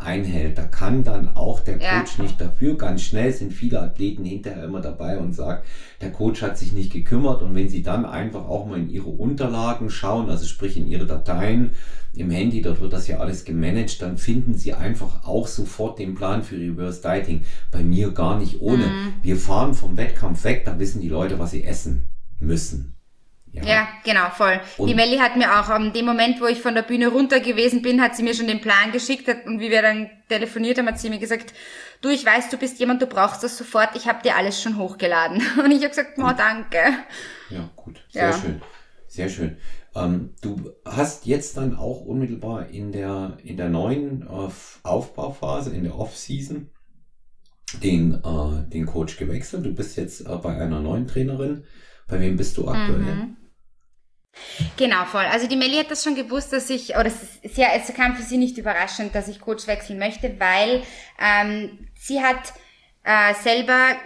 einhält. Da kann dann auch der Coach ja. nicht dafür. Ganz schnell sind viele Athleten hinterher immer dabei und sagen, der Coach hat sich nicht gekümmert. Und wenn sie dann einfach auch mal in ihre Unterlagen schauen, also sprich in ihre Dateien im Handy, dort wird das ja alles gemanagt, dann finden sie einfach auch sofort den Plan für Reverse Dieting. Bei mir gar nicht ohne. Mhm. Wir fahren vom Wettkampf weg, da wissen die Leute, was sie essen müssen. Ja. ja, genau, voll. Und die Melli hat mir auch am dem Moment, wo ich von der Bühne runter gewesen bin, hat sie mir schon den Plan geschickt und wie wir dann telefoniert haben, hat sie mir gesagt, du, ich weiß, du bist jemand, du brauchst das sofort, ich habe dir alles schon hochgeladen. Und ich habe gesagt, oh, danke. Ja, gut, sehr ja. schön, sehr schön. Ähm, du hast jetzt dann auch unmittelbar in der, in der neuen äh, Aufbauphase, in der Off-Season, den, äh, den Coach gewechselt. Du bist jetzt äh, bei einer neuen Trainerin. Bei wem bist du aktuell? Mhm. Genau, voll. Also die Melli hat das schon gewusst, dass ich, oder es, ist, ja, es kam für sie nicht überraschend, dass ich Coach wechseln möchte, weil ähm, sie hat äh, selber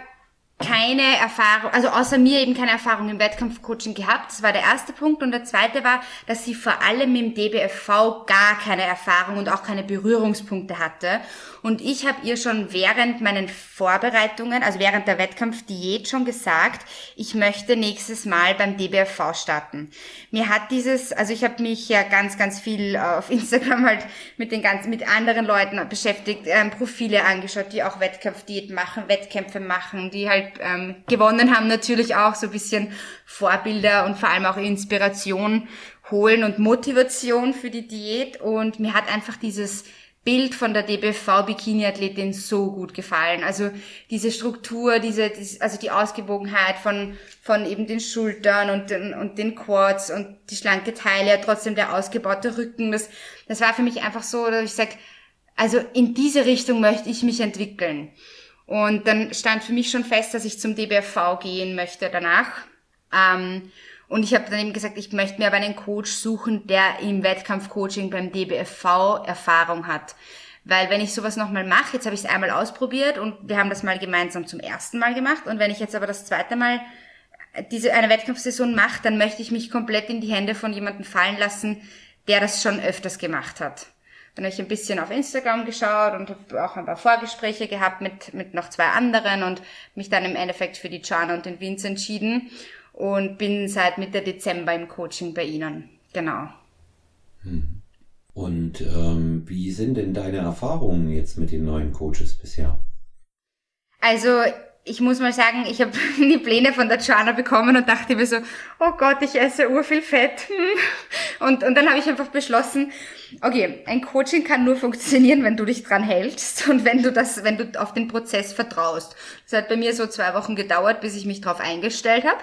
keine Erfahrung, also außer mir eben keine Erfahrung im Wettkampfcoaching gehabt. Das war der erste Punkt. Und der zweite war, dass sie vor allem im DBFV gar keine Erfahrung und auch keine Berührungspunkte hatte. Und ich habe ihr schon während meinen Vorbereitungen, also während der Wettkampfdiät schon gesagt, ich möchte nächstes Mal beim DBFV starten. Mir hat dieses, also ich habe mich ja ganz, ganz viel auf Instagram halt mit den ganzen, mit anderen Leuten beschäftigt, ähm, Profile angeschaut, die auch Wettkampfdiät machen, Wettkämpfe machen, die halt ähm, gewonnen haben, natürlich auch so ein bisschen Vorbilder und vor allem auch Inspiration holen und Motivation für die Diät. Und mir hat einfach dieses Bild von der DBV Bikini-Athletin so gut gefallen. Also diese Struktur, diese, also die Ausgewogenheit von, von eben den Schultern und den, und den Quads und die schlanke Taille, trotzdem der ausgebaute Rücken. Das, das war für mich einfach so, dass ich sage, also in diese Richtung möchte ich mich entwickeln. Und dann stand für mich schon fest, dass ich zum DBFV gehen möchte danach. Ähm, und ich habe dann eben gesagt, ich möchte mir aber einen Coach suchen, der im Wettkampfcoaching beim DBFV Erfahrung hat. Weil wenn ich sowas nochmal mache, jetzt habe ich es einmal ausprobiert und wir haben das mal gemeinsam zum ersten Mal gemacht. Und wenn ich jetzt aber das zweite Mal diese eine Wettkampfsaison mache, dann möchte ich mich komplett in die Hände von jemandem fallen lassen, der das schon öfters gemacht hat. Dann habe ich ein bisschen auf Instagram geschaut und habe auch ein paar Vorgespräche gehabt mit, mit noch zwei anderen und mich dann im Endeffekt für die Jana und den Vince entschieden und bin seit Mitte Dezember im Coaching bei Ihnen. Genau. Hm. Und ähm, wie sind denn deine Erfahrungen jetzt mit den neuen Coaches bisher? Also ich muss mal sagen, ich habe die Pläne von der Jana bekommen und dachte mir so, oh Gott, ich esse urviel Fett. Und, und dann habe ich einfach beschlossen, okay, ein Coaching kann nur funktionieren, wenn du dich dran hältst und wenn du das, wenn du auf den Prozess vertraust. Das hat bei mir so zwei Wochen gedauert, bis ich mich darauf eingestellt habe.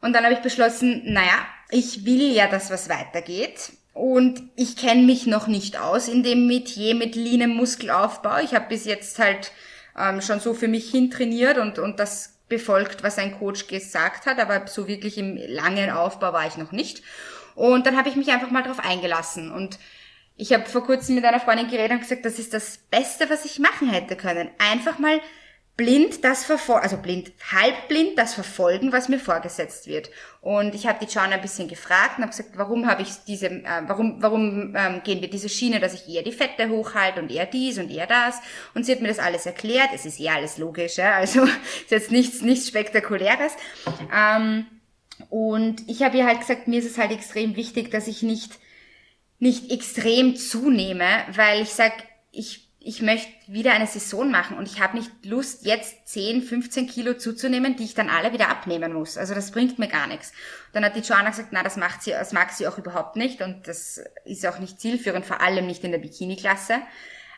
Und dann habe ich beschlossen, naja, ich will ja, dass was weitergeht. Und ich kenne mich noch nicht aus in dem Metier mit leanem Muskelaufbau. Ich habe bis jetzt halt ähm, schon so für mich hin trainiert und, und das befolgt, was ein Coach gesagt hat. Aber so wirklich im langen Aufbau war ich noch nicht. Und dann habe ich mich einfach mal darauf eingelassen. Und ich habe vor kurzem mit einer Freundin geredet und gesagt, das ist das Beste, was ich machen hätte können. Einfach mal blind das verfolgen, also blind, halbblind das verfolgen, was mir vorgesetzt wird. Und ich habe die John ein bisschen gefragt und habe gesagt, warum habe ich diese, äh, warum, warum ähm, gehen wir diese Schiene, dass ich eher die Fette hochhalte und eher dies und eher das. Und sie hat mir das alles erklärt. Es ist eh alles logisch, ja? also ist jetzt nichts, nichts Spektakuläres. Ähm, und ich habe ihr halt gesagt, mir ist es halt extrem wichtig, dass ich nicht nicht extrem zunehme, weil ich sag, ich ich möchte wieder eine Saison machen und ich habe nicht Lust, jetzt 10, 15 Kilo zuzunehmen, die ich dann alle wieder abnehmen muss. Also das bringt mir gar nichts. Dann hat die Joanna gesagt, na, das macht sie, das mag sie auch überhaupt nicht und das ist auch nicht zielführend, vor allem nicht in der Bikini-Klasse.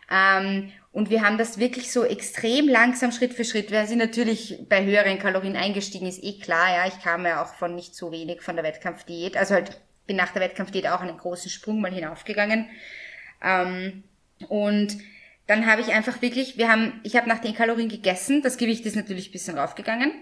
Ähm, und wir haben das wirklich so extrem langsam Schritt für Schritt. Wir sind natürlich bei höheren Kalorien eingestiegen, ist eh klar, ja. Ich kam ja auch von nicht so wenig von der Wettkampfdiät. Also halt bin nach der Wettkampfdiät auch einen großen Sprung mal hinaufgegangen. Ähm, und dann habe ich einfach wirklich, wir haben, ich habe nach den Kalorien gegessen, das Gewicht ist natürlich ein bisschen raufgegangen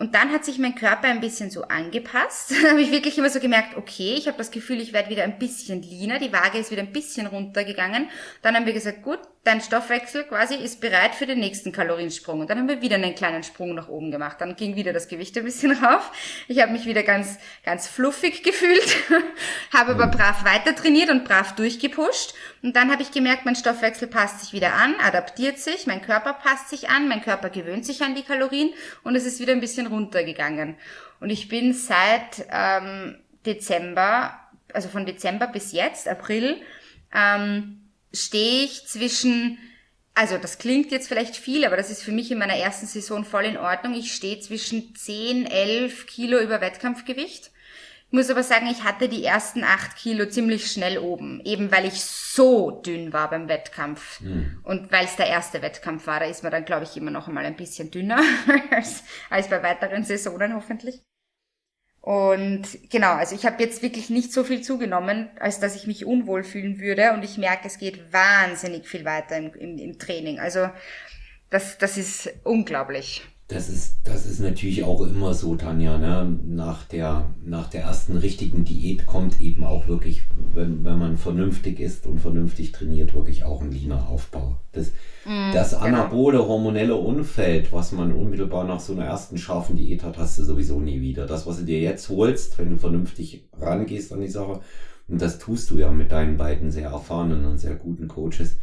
und dann hat sich mein Körper ein bisschen so angepasst. Dann habe ich wirklich immer so gemerkt, okay, ich habe das Gefühl, ich werde wieder ein bisschen leaner, die Waage ist wieder ein bisschen runtergegangen. Dann haben wir gesagt, gut, dein Stoffwechsel quasi ist bereit für den nächsten Kaloriensprung. Und dann haben wir wieder einen kleinen Sprung nach oben gemacht. Dann ging wieder das Gewicht ein bisschen rauf. Ich habe mich wieder ganz, ganz fluffig gefühlt, habe aber brav weiter trainiert und brav durchgepusht. Und dann habe ich gemerkt, mein Stoffwechsel passt sich wieder an, adaptiert sich, mein Körper passt sich an, mein Körper gewöhnt sich an die Kalorien und es ist wieder ein bisschen runtergegangen. Und ich bin seit ähm, Dezember, also von Dezember bis jetzt, April, ähm, stehe ich zwischen, also das klingt jetzt vielleicht viel, aber das ist für mich in meiner ersten Saison voll in Ordnung. Ich stehe zwischen 10, 11 Kilo über Wettkampfgewicht. Ich muss aber sagen, ich hatte die ersten 8 Kilo ziemlich schnell oben, eben weil ich so dünn war beim Wettkampf. Mhm. Und weil es der erste Wettkampf war, da ist man dann, glaube ich, immer noch einmal ein bisschen dünner als, als bei weiteren Saisonen hoffentlich. Und genau, also ich habe jetzt wirklich nicht so viel zugenommen, als dass ich mich unwohl fühlen würde. Und ich merke, es geht wahnsinnig viel weiter im, im, im Training. Also das, das ist unglaublich. Das ist, das ist natürlich auch immer so, Tanja. Ne? Nach, der, nach der ersten richtigen Diät kommt eben auch wirklich, wenn, wenn man vernünftig ist und vernünftig trainiert, wirklich auch ein leaner Aufbau. Das, mm, das genau. anabole hormonelle Umfeld, was man unmittelbar nach so einer ersten scharfen Diät hat, hast du sowieso nie wieder. Das, was du dir jetzt holst, wenn du vernünftig rangehst an die Sache, und das tust du ja mit deinen beiden sehr erfahrenen und sehr guten Coaches,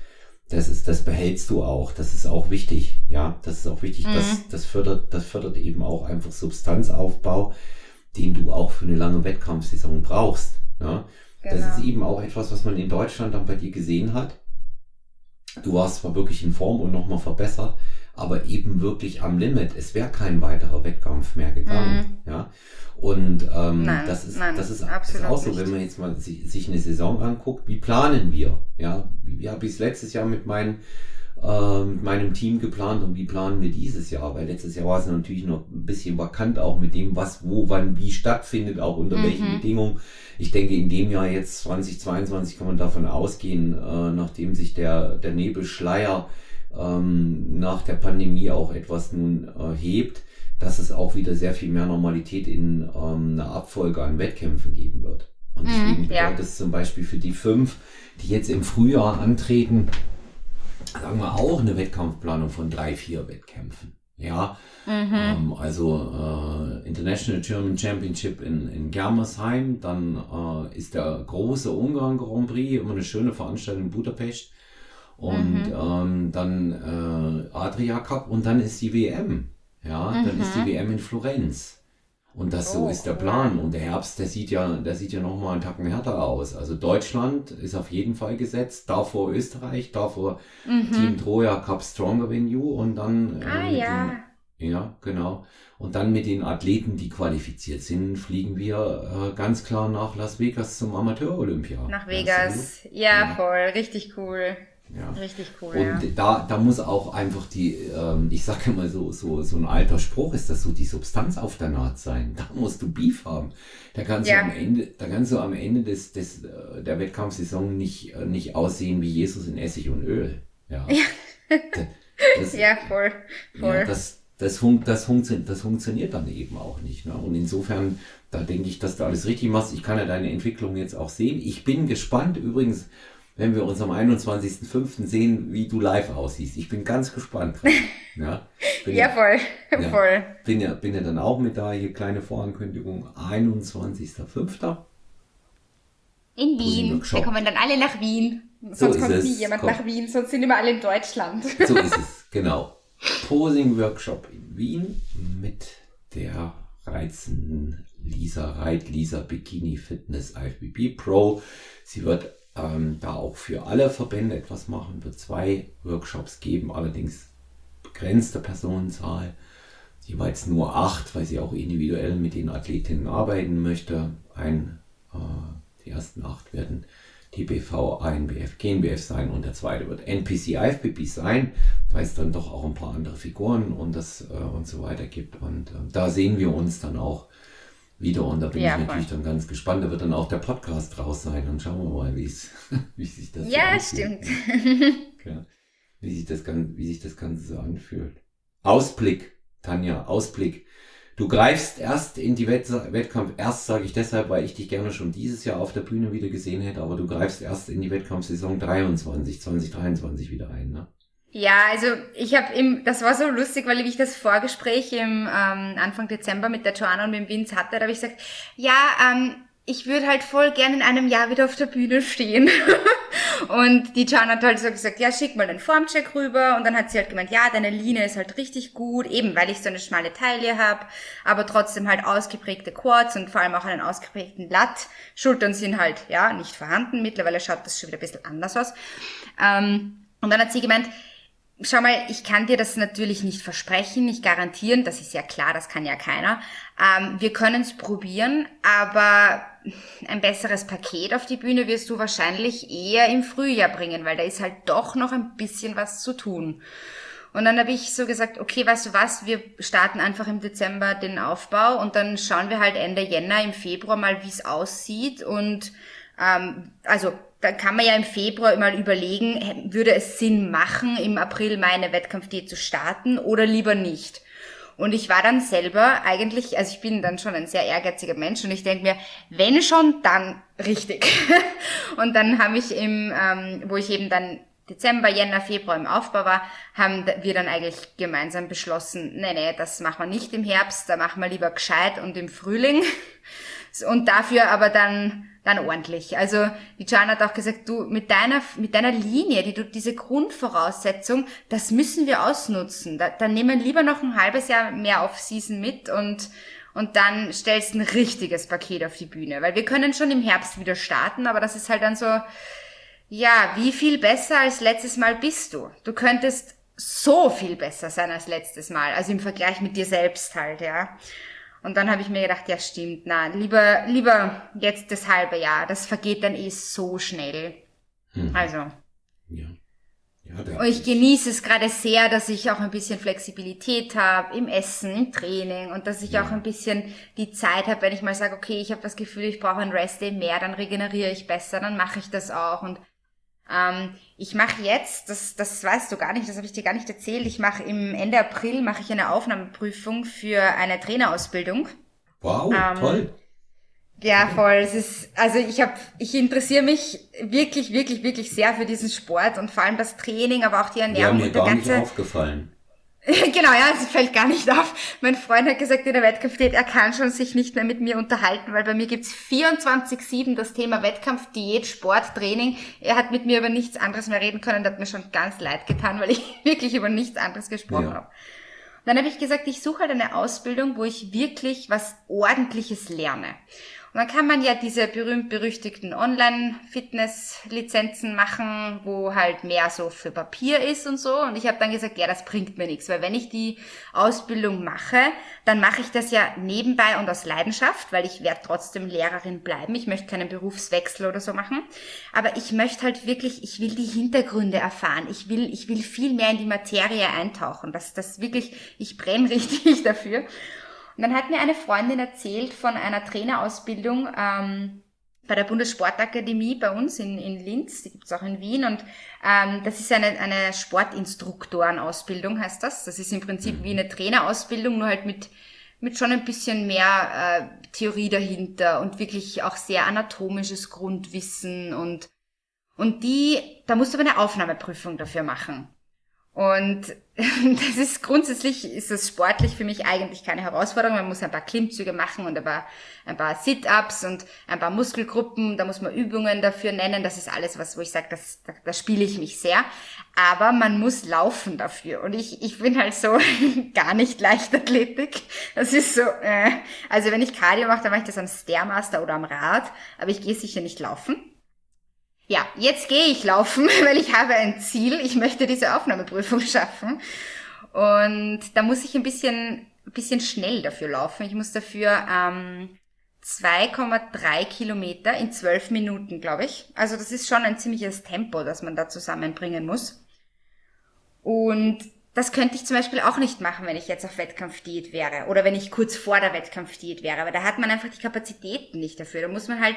das ist, das behältst du auch. Das ist auch wichtig. Ja, das ist auch wichtig. Mhm. Das, das fördert, das fördert eben auch einfach Substanzaufbau, den du auch für eine lange Wettkampfsaison brauchst. Ja, genau. das ist eben auch etwas, was man in Deutschland dann bei dir gesehen hat. Du warst zwar wirklich in Form und nochmal verbessert, aber eben wirklich am Limit. Es wäre kein weiterer Wettkampf mehr gegangen. Mhm. Ja. Und ähm, nein, das ist nein, das ist, ist auch so, nicht. wenn man jetzt mal sich, sich eine Saison anguckt, wie planen wir? Ja, wie, habe ich es letztes Jahr mit meinen äh, mit meinem Team geplant und wie planen wir dieses Jahr? Weil letztes Jahr war es natürlich noch ein bisschen vakant auch mit dem, was, wo, wann, wie stattfindet, auch unter mhm. welchen Bedingungen. Ich denke, in dem Jahr jetzt 2022 kann man davon ausgehen, äh, nachdem sich der, der Nebelschleier ähm, nach der Pandemie auch etwas nun äh, hebt, dass es auch wieder sehr viel mehr Normalität in ähm, einer Abfolge an Wettkämpfen geben wird. Und mhm, deswegen mhm, bedeutet es zum Beispiel für die fünf, die jetzt im Frühjahr antreten, sagen wir auch eine Wettkampfplanung von drei, vier Wettkämpfen. Ja, mhm. ähm, also äh, International German Championship in, in Germersheim, dann äh, ist der große Ungarn Grand Prix, immer eine schöne Veranstaltung in Budapest und mhm. ähm, dann äh, Adria Cup und dann ist die WM. Ja, mhm. dann ist die WM mhm. in Florenz. Und das oh, so ist der Plan. Und der Herbst, der sieht ja, der sieht ja noch mal einen Tacken härter aus. Also Deutschland ist auf jeden Fall gesetzt, davor Österreich, davor mhm. Team Troja Cup Stronger Venue und dann. Äh, ah ja. Den, ja, genau. Und dann mit den Athleten, die qualifiziert sind, fliegen wir äh, ganz klar nach Las Vegas zum Amateur-Olympia. Nach Vegas. Ja, ja, voll. Richtig cool. Ja. Richtig cool. Und ja. da, da muss auch einfach die, ähm, ich sage immer so, so, so ein alter Spruch ist das so, die Substanz auf der Naht sein. Da musst du Beef haben. Da kannst ja. du am Ende, da kannst du am Ende des, des, äh, der Wettkampfsaison nicht, äh, nicht aussehen wie Jesus in Essig und Öl. Ja. ja. Das, ja, voll. voll. Ja, das, das, fun das, funktioniert, das funktioniert dann eben auch nicht. Ne? Und insofern, da denke ich, dass du alles richtig machst. Ich kann ja deine Entwicklung jetzt auch sehen. Ich bin gespannt. Übrigens, wenn wir uns am 21.05. sehen, wie du live aussiehst. Ich bin ganz gespannt. Ja, ja voll, ja, voll. Bin ja, bin ja dann auch mit da, hier kleine Vorankündigung, 21.05. In Wien. Wir kommen dann alle nach Wien. Sonst so kommt es. nie jemand Komm. nach Wien, sonst sind immer alle in Deutschland. So ist es, genau. Posing Workshop in Wien mit der reizenden Lisa Reit, Lisa Bikini Fitness IFBB Pro. Sie wird ähm, da auch für alle Verbände etwas machen, wird zwei Workshops geben, allerdings begrenzte Personenzahl, jeweils nur acht, weil sie auch individuell mit den Athletinnen arbeiten möchte. Ein, äh, die ersten acht werden TBV, ANBF, GNBF sein und der zweite wird NPC, IFBB sein, weil es dann doch auch ein paar andere Figuren und das äh, und so weiter gibt. Und äh, da sehen wir uns dann auch wieder. Und da bin ja, ich natürlich voll. dann ganz gespannt. Da wird dann auch der Podcast raus sein und schauen wir mal, wie sich das Ja, so stimmt. ja, wie sich das Ganze, wie sich das Ganze so anfühlt. Ausblick, Tanja, Ausblick. Du greifst erst in die Wett Wettkampf, erst sage ich deshalb, weil ich dich gerne schon dieses Jahr auf der Bühne wieder gesehen hätte, aber du greifst erst in die Wettkampfsaison 23, 2023 wieder ein, ne? Ja, also ich habe im, das war so lustig, weil ich das Vorgespräch im ähm, Anfang Dezember mit der Joanna und mit dem Vince hatte, da habe ich gesagt, ja, ähm, ich würde halt voll gern in einem Jahr wieder auf der Bühne stehen. und die Joanna hat halt so gesagt, ja, schick mal den Formcheck rüber. Und dann hat sie halt gemeint, ja, deine Linie ist halt richtig gut, eben weil ich so eine schmale Taille habe, aber trotzdem halt ausgeprägte Quads und vor allem auch einen ausgeprägten Latt. Schultern sind halt, ja, nicht vorhanden. Mittlerweile schaut das schon wieder ein bisschen anders aus. Ähm, und dann hat sie gemeint, Schau mal, ich kann dir das natürlich nicht versprechen, nicht garantieren, das ist ja klar, das kann ja keiner. Ähm, wir können es probieren, aber ein besseres Paket auf die Bühne wirst du wahrscheinlich eher im Frühjahr bringen, weil da ist halt doch noch ein bisschen was zu tun. Und dann habe ich so gesagt, okay, weißt du was, wir starten einfach im Dezember den Aufbau und dann schauen wir halt Ende Jänner, im Februar mal, wie es aussieht und ähm, also dann kann man ja im Februar mal überlegen, würde es Sinn machen, im April meine Wettkampfdiät zu starten oder lieber nicht. Und ich war dann selber eigentlich, also ich bin dann schon ein sehr ehrgeiziger Mensch und ich denke mir, wenn schon, dann richtig. und dann habe ich im, ähm, wo ich eben dann Dezember, Jänner, Februar im Aufbau war, haben wir dann eigentlich gemeinsam beschlossen, nee, nee, das machen wir nicht im Herbst, da machen wir lieber gescheit und im Frühling. Und dafür aber dann dann ordentlich. Also die Jan hat auch gesagt, du mit deiner mit deiner Linie, die du diese Grundvoraussetzung, das müssen wir ausnutzen. Da, dann nehmen lieber noch ein halbes Jahr mehr Off-Season mit und und dann stellst ein richtiges Paket auf die Bühne, weil wir können schon im Herbst wieder starten, aber das ist halt dann so ja, wie viel besser als letztes Mal bist du? Du könntest so viel besser sein als letztes Mal. Also im Vergleich mit dir selbst halt, ja. Und dann habe ich mir gedacht, ja stimmt, na, lieber, lieber jetzt das halbe Jahr. Das vergeht dann eh so schnell. Mhm. Also. Ja. Ja, und ich genieße es gerade sehr, dass ich auch ein bisschen Flexibilität habe im Essen, im Training und dass ich ja. auch ein bisschen die Zeit habe, wenn ich mal sage, okay, ich habe das Gefühl, ich brauche ein Rest-Day mehr, dann regeneriere ich besser, dann mache ich das auch. Und ähm, ich mache jetzt, das, das weißt du gar nicht, das habe ich dir gar nicht erzählt, ich mache im Ende April mache ich eine Aufnahmeprüfung für eine Trainerausbildung. Wow, ähm, toll. Ja, voll. Es ist, also ich habe, ich interessiere mich wirklich, wirklich, wirklich sehr für diesen Sport und vor allem das Training, aber auch die Ernährung. Ja, mir gar ganze, nicht aufgefallen. genau, ja, es fällt gar nicht auf. Mein Freund hat gesagt in der Wettkampfdiät, er kann schon sich nicht mehr mit mir unterhalten, weil bei mir gibt's 24-7 das Thema Wettkampf, Diät, Sport, Training. Er hat mit mir über nichts anderes mehr reden können, das hat mir schon ganz leid getan, weil ich wirklich über nichts anderes gesprochen ja. habe. Dann habe ich gesagt, ich suche halt eine Ausbildung, wo ich wirklich was Ordentliches lerne. Und dann kann man ja diese berühmt-berüchtigten Online-Fitness-Lizenzen machen, wo halt mehr so für Papier ist und so. Und ich habe dann gesagt, ja, das bringt mir nichts, weil wenn ich die Ausbildung mache, dann mache ich das ja nebenbei und aus Leidenschaft, weil ich werde trotzdem Lehrerin bleiben. Ich möchte keinen Berufswechsel oder so machen. Aber ich möchte halt wirklich, ich will die Hintergründe erfahren. Ich will, ich will viel mehr in die Materie eintauchen. Das, das wirklich, ich brenne richtig dafür. Und dann hat mir eine Freundin erzählt von einer Trainerausbildung ähm, bei der Bundessportakademie bei uns in, in Linz, die gibt's auch in Wien. Und ähm, das ist eine, eine Sportinstruktorenausbildung, heißt das. Das ist im Prinzip wie eine Trainerausbildung, nur halt mit, mit schon ein bisschen mehr äh, Theorie dahinter und wirklich auch sehr anatomisches Grundwissen und und die, da musst du aber eine Aufnahmeprüfung dafür machen. Und das ist grundsätzlich, ist das sportlich für mich eigentlich keine Herausforderung. Man muss ein paar Klimmzüge machen und ein paar, ein paar Sit-Ups und ein paar Muskelgruppen. Da muss man Übungen dafür nennen. Das ist alles, was, wo ich sage, das, da, da spiele ich mich sehr. Aber man muss laufen dafür. Und ich, ich bin halt so gar nicht Leichtathletik. Das ist so, äh, also wenn ich Cardio mache, dann mache ich das am Stairmaster oder am Rad. Aber ich gehe sicher nicht laufen. Ja, jetzt gehe ich laufen, weil ich habe ein Ziel. Ich möchte diese Aufnahmeprüfung schaffen. Und da muss ich ein bisschen, ein bisschen schnell dafür laufen. Ich muss dafür ähm, 2,3 Kilometer in 12 Minuten, glaube ich. Also das ist schon ein ziemliches Tempo, das man da zusammenbringen muss. Und das könnte ich zum Beispiel auch nicht machen, wenn ich jetzt auf Wettkampfdiät wäre oder wenn ich kurz vor der Wettkampfdiät wäre, weil da hat man einfach die Kapazitäten nicht dafür. Da muss man halt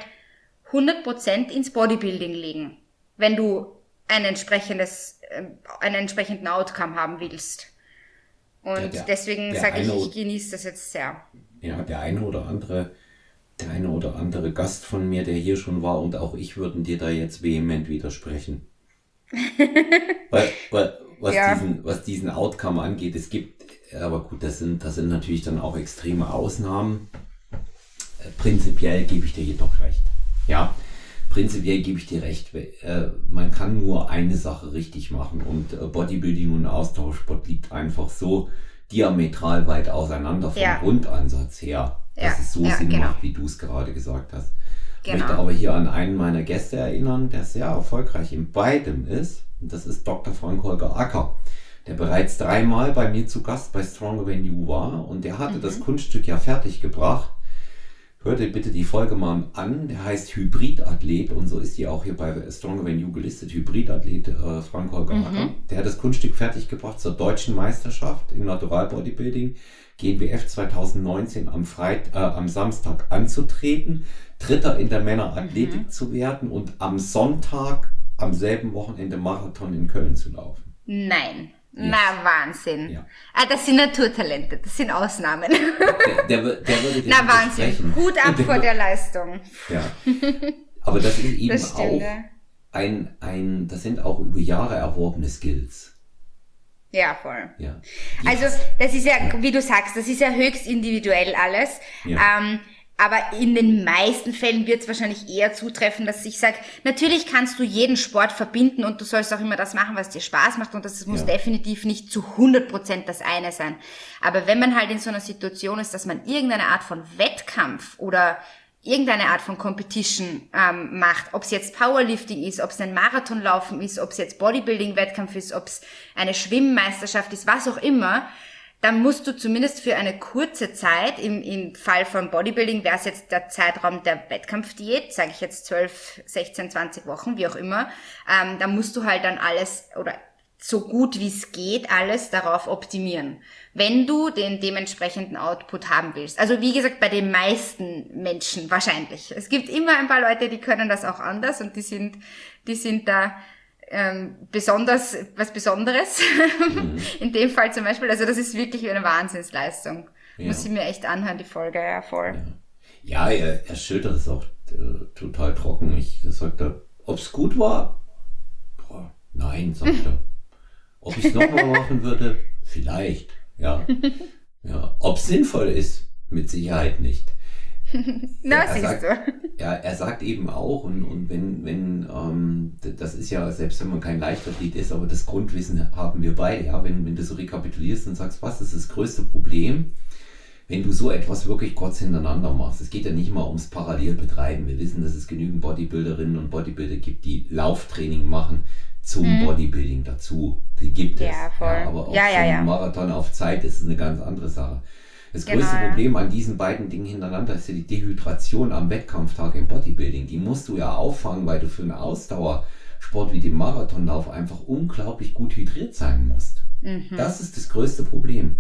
100% ins Bodybuilding legen, wenn du ein entsprechendes, äh, einen entsprechenden Outcome haben willst. Und ja, der, deswegen sage ich, ich genieße das jetzt sehr. Ja, der eine oder andere, der eine oder andere Gast von mir, der hier schon war und auch ich würden dir da jetzt vehement widersprechen. weil, weil, was, ja. diesen, was diesen Outcome angeht, es gibt, aber gut, das sind, das sind natürlich dann auch extreme Ausnahmen. Äh, prinzipiell gebe ich dir jedoch recht. Ja, prinzipiell gebe ich dir recht. Äh, man kann nur eine Sache richtig machen und äh, Bodybuilding und Austauschsport liegt einfach so diametral weit auseinander vom ja. Grundansatz her, dass ja. es so ja, Sinn genau. macht, wie du es gerade gesagt hast. Genau. Ich möchte aber hier an einen meiner Gäste erinnern, der sehr erfolgreich in beidem ist. Und das ist Dr. Frank Holger Acker, der bereits dreimal bei mir zu Gast bei Stronger When You war. Und der hatte mhm. das Kunststück ja fertig Hört ihr bitte die Folge mal an. Der heißt Hybridathlet und so ist die auch hier bei Stronger Than You gelistet. Hybridathlet äh, Frank Holger mhm. Der hat das Kunststück fertiggebracht zur deutschen Meisterschaft im Natural Bodybuilding GNBF 2019 am, Freit äh, am Samstag anzutreten, Dritter in der Männerathletik mhm. zu werden und am Sonntag am selben Wochenende Marathon in Köln zu laufen. Nein. Na, Wahnsinn. Ja. Ah, das sind Naturtalente, das sind Ausnahmen. Der, der, der würde Na, Wahnsinn. Hut ab der, vor der Leistung. Ja. Aber das ist eben das auch ein, ein, das sind auch über Jahre erworbene Skills. Ja, voll. Ja. Also, das ist ja, wie du sagst, das ist ja höchst individuell alles. Ja. Ähm, aber in den meisten Fällen wird es wahrscheinlich eher zutreffen, dass ich sage, natürlich kannst du jeden Sport verbinden und du sollst auch immer das machen, was dir Spaß macht und das muss ja. definitiv nicht zu 100 Prozent das eine sein. Aber wenn man halt in so einer Situation ist, dass man irgendeine Art von Wettkampf oder irgendeine Art von Competition ähm, macht, ob es jetzt Powerlifting ist, ob es ein Marathonlaufen ist, ob es jetzt Bodybuilding-Wettkampf ist, ob es eine Schwimmmeisterschaft ist, was auch immer, dann musst du zumindest für eine kurze Zeit, im, im Fall von Bodybuilding wäre es jetzt der Zeitraum der Wettkampfdiät, sage ich jetzt 12, 16, 20 Wochen, wie auch immer, ähm, da musst du halt dann alles oder so gut wie es geht alles darauf optimieren, wenn du den dementsprechenden Output haben willst. Also wie gesagt, bei den meisten Menschen wahrscheinlich. Es gibt immer ein paar Leute, die können das auch anders und die sind, die sind da ähm, besonders was Besonderes. Mhm. In dem Fall zum Beispiel. Also das ist wirklich eine Wahnsinnsleistung. Ja. Muss ich mir echt anhören, die Folge, ja voll. Ja, ja er, er schildert es auch äh, total trocken. Ich sagt er, ob es gut war? Boah, nein, sagt er. Ob ich es nochmal machen würde? Vielleicht, ja. ja. Ob es sinnvoll ist? Mit Sicherheit nicht. Na, er, sagt, Ja, er sagt eben auch, und, und wenn, wenn, ähm, das ist ja, selbst wenn man kein Leichtathlet ist, aber das Grundwissen haben wir beide, ja, wenn, wenn du so rekapitulierst und sagst, was ist das größte Problem, wenn du so etwas wirklich kurz hintereinander machst. Es geht ja nicht mal ums Parallelbetreiben. Wir wissen, dass es genügend Bodybuilderinnen und Bodybuilder gibt, die Lauftraining machen zum hm. Bodybuilding dazu. Die gibt es. Ja, voll. Ja, aber auch ja, ja, ja. Marathon auf Zeit ist eine ganz andere Sache. Das genau, größte Problem an diesen beiden Dingen hintereinander ist ja die Dehydration am Wettkampftag im Bodybuilding. Die musst du ja auffangen, weil du für einen Ausdauersport wie den Marathonlauf einfach unglaublich gut hydriert sein musst. Mhm. Das ist das größte Problem.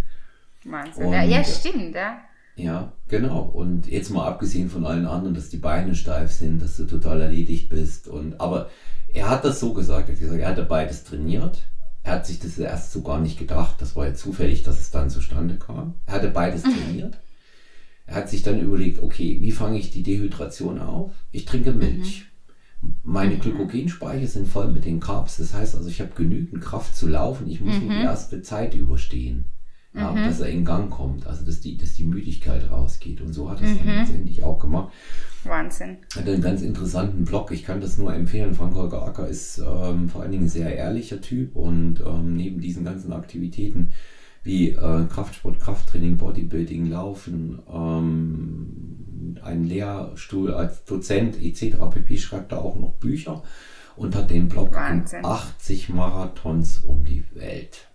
Wahnsinn. Und, ja, stimmt, ja. Ja, genau. Und jetzt mal abgesehen von allen anderen, dass die Beine steif sind, dass du total erledigt bist. Und aber er hat das so gesagt, er hat gesagt, er hatte beides trainiert. Er hat sich das erst so gar nicht gedacht. Das war ja zufällig, dass es dann zustande kam. Er hatte beides mhm. trainiert. Er hat sich dann überlegt, okay, wie fange ich die Dehydration auf? Ich trinke Milch. Mhm. Meine mhm. Glykogenspeicher sind voll mit den Carbs. Das heißt also, ich habe genügend Kraft zu laufen. Ich muss mhm. nur die erste Zeit überstehen. Ja, mhm. dass er in Gang kommt, also dass die, dass die Müdigkeit rausgeht. Und so hat er es dann mhm. letztendlich auch gemacht. Wahnsinn. Hat einen ganz interessanten Blog. Ich kann das nur empfehlen. Frank Holger Acker ist ähm, vor allen Dingen ein sehr ehrlicher Typ und ähm, neben diesen ganzen Aktivitäten wie äh, Kraftsport, Krafttraining, Bodybuilding, Laufen, ähm, einen Lehrstuhl als Dozent etc. pp. schreibt er auch noch Bücher und hat den Blog 80 Marathons um die Welt.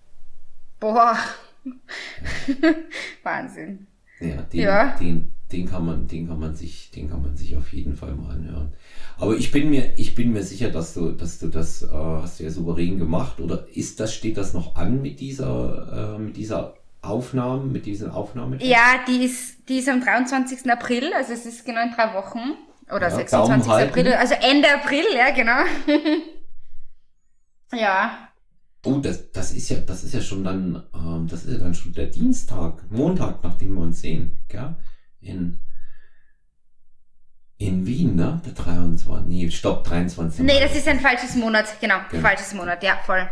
Boah. Wahnsinn. Ja, den, ja. Den, den kann man, den kann man sich, den kann man sich auf jeden Fall mal anhören. Aber ich bin mir, ich bin mir sicher, dass du, dass du das äh, hast du ja souverän gemacht. Oder ist das, steht das noch an mit dieser, äh, mit dieser Aufnahme, mit diesen Aufnahmen? Ja, die ist, die ist am 23. April, also es ist genau in drei Wochen. Oder ja, 26. April, also Ende April, ja, genau. ja. Oh, das, das ist ja, das ist ja schon dann, ähm, das ist ja dann schon der Dienstag, Montag, nachdem wir uns sehen, gell? in, in Wien, ne? Der 23. Nee, stopp, 23. Nee, das ist ein falsches Monat, genau. genau. Falsches Monat, ja, voll.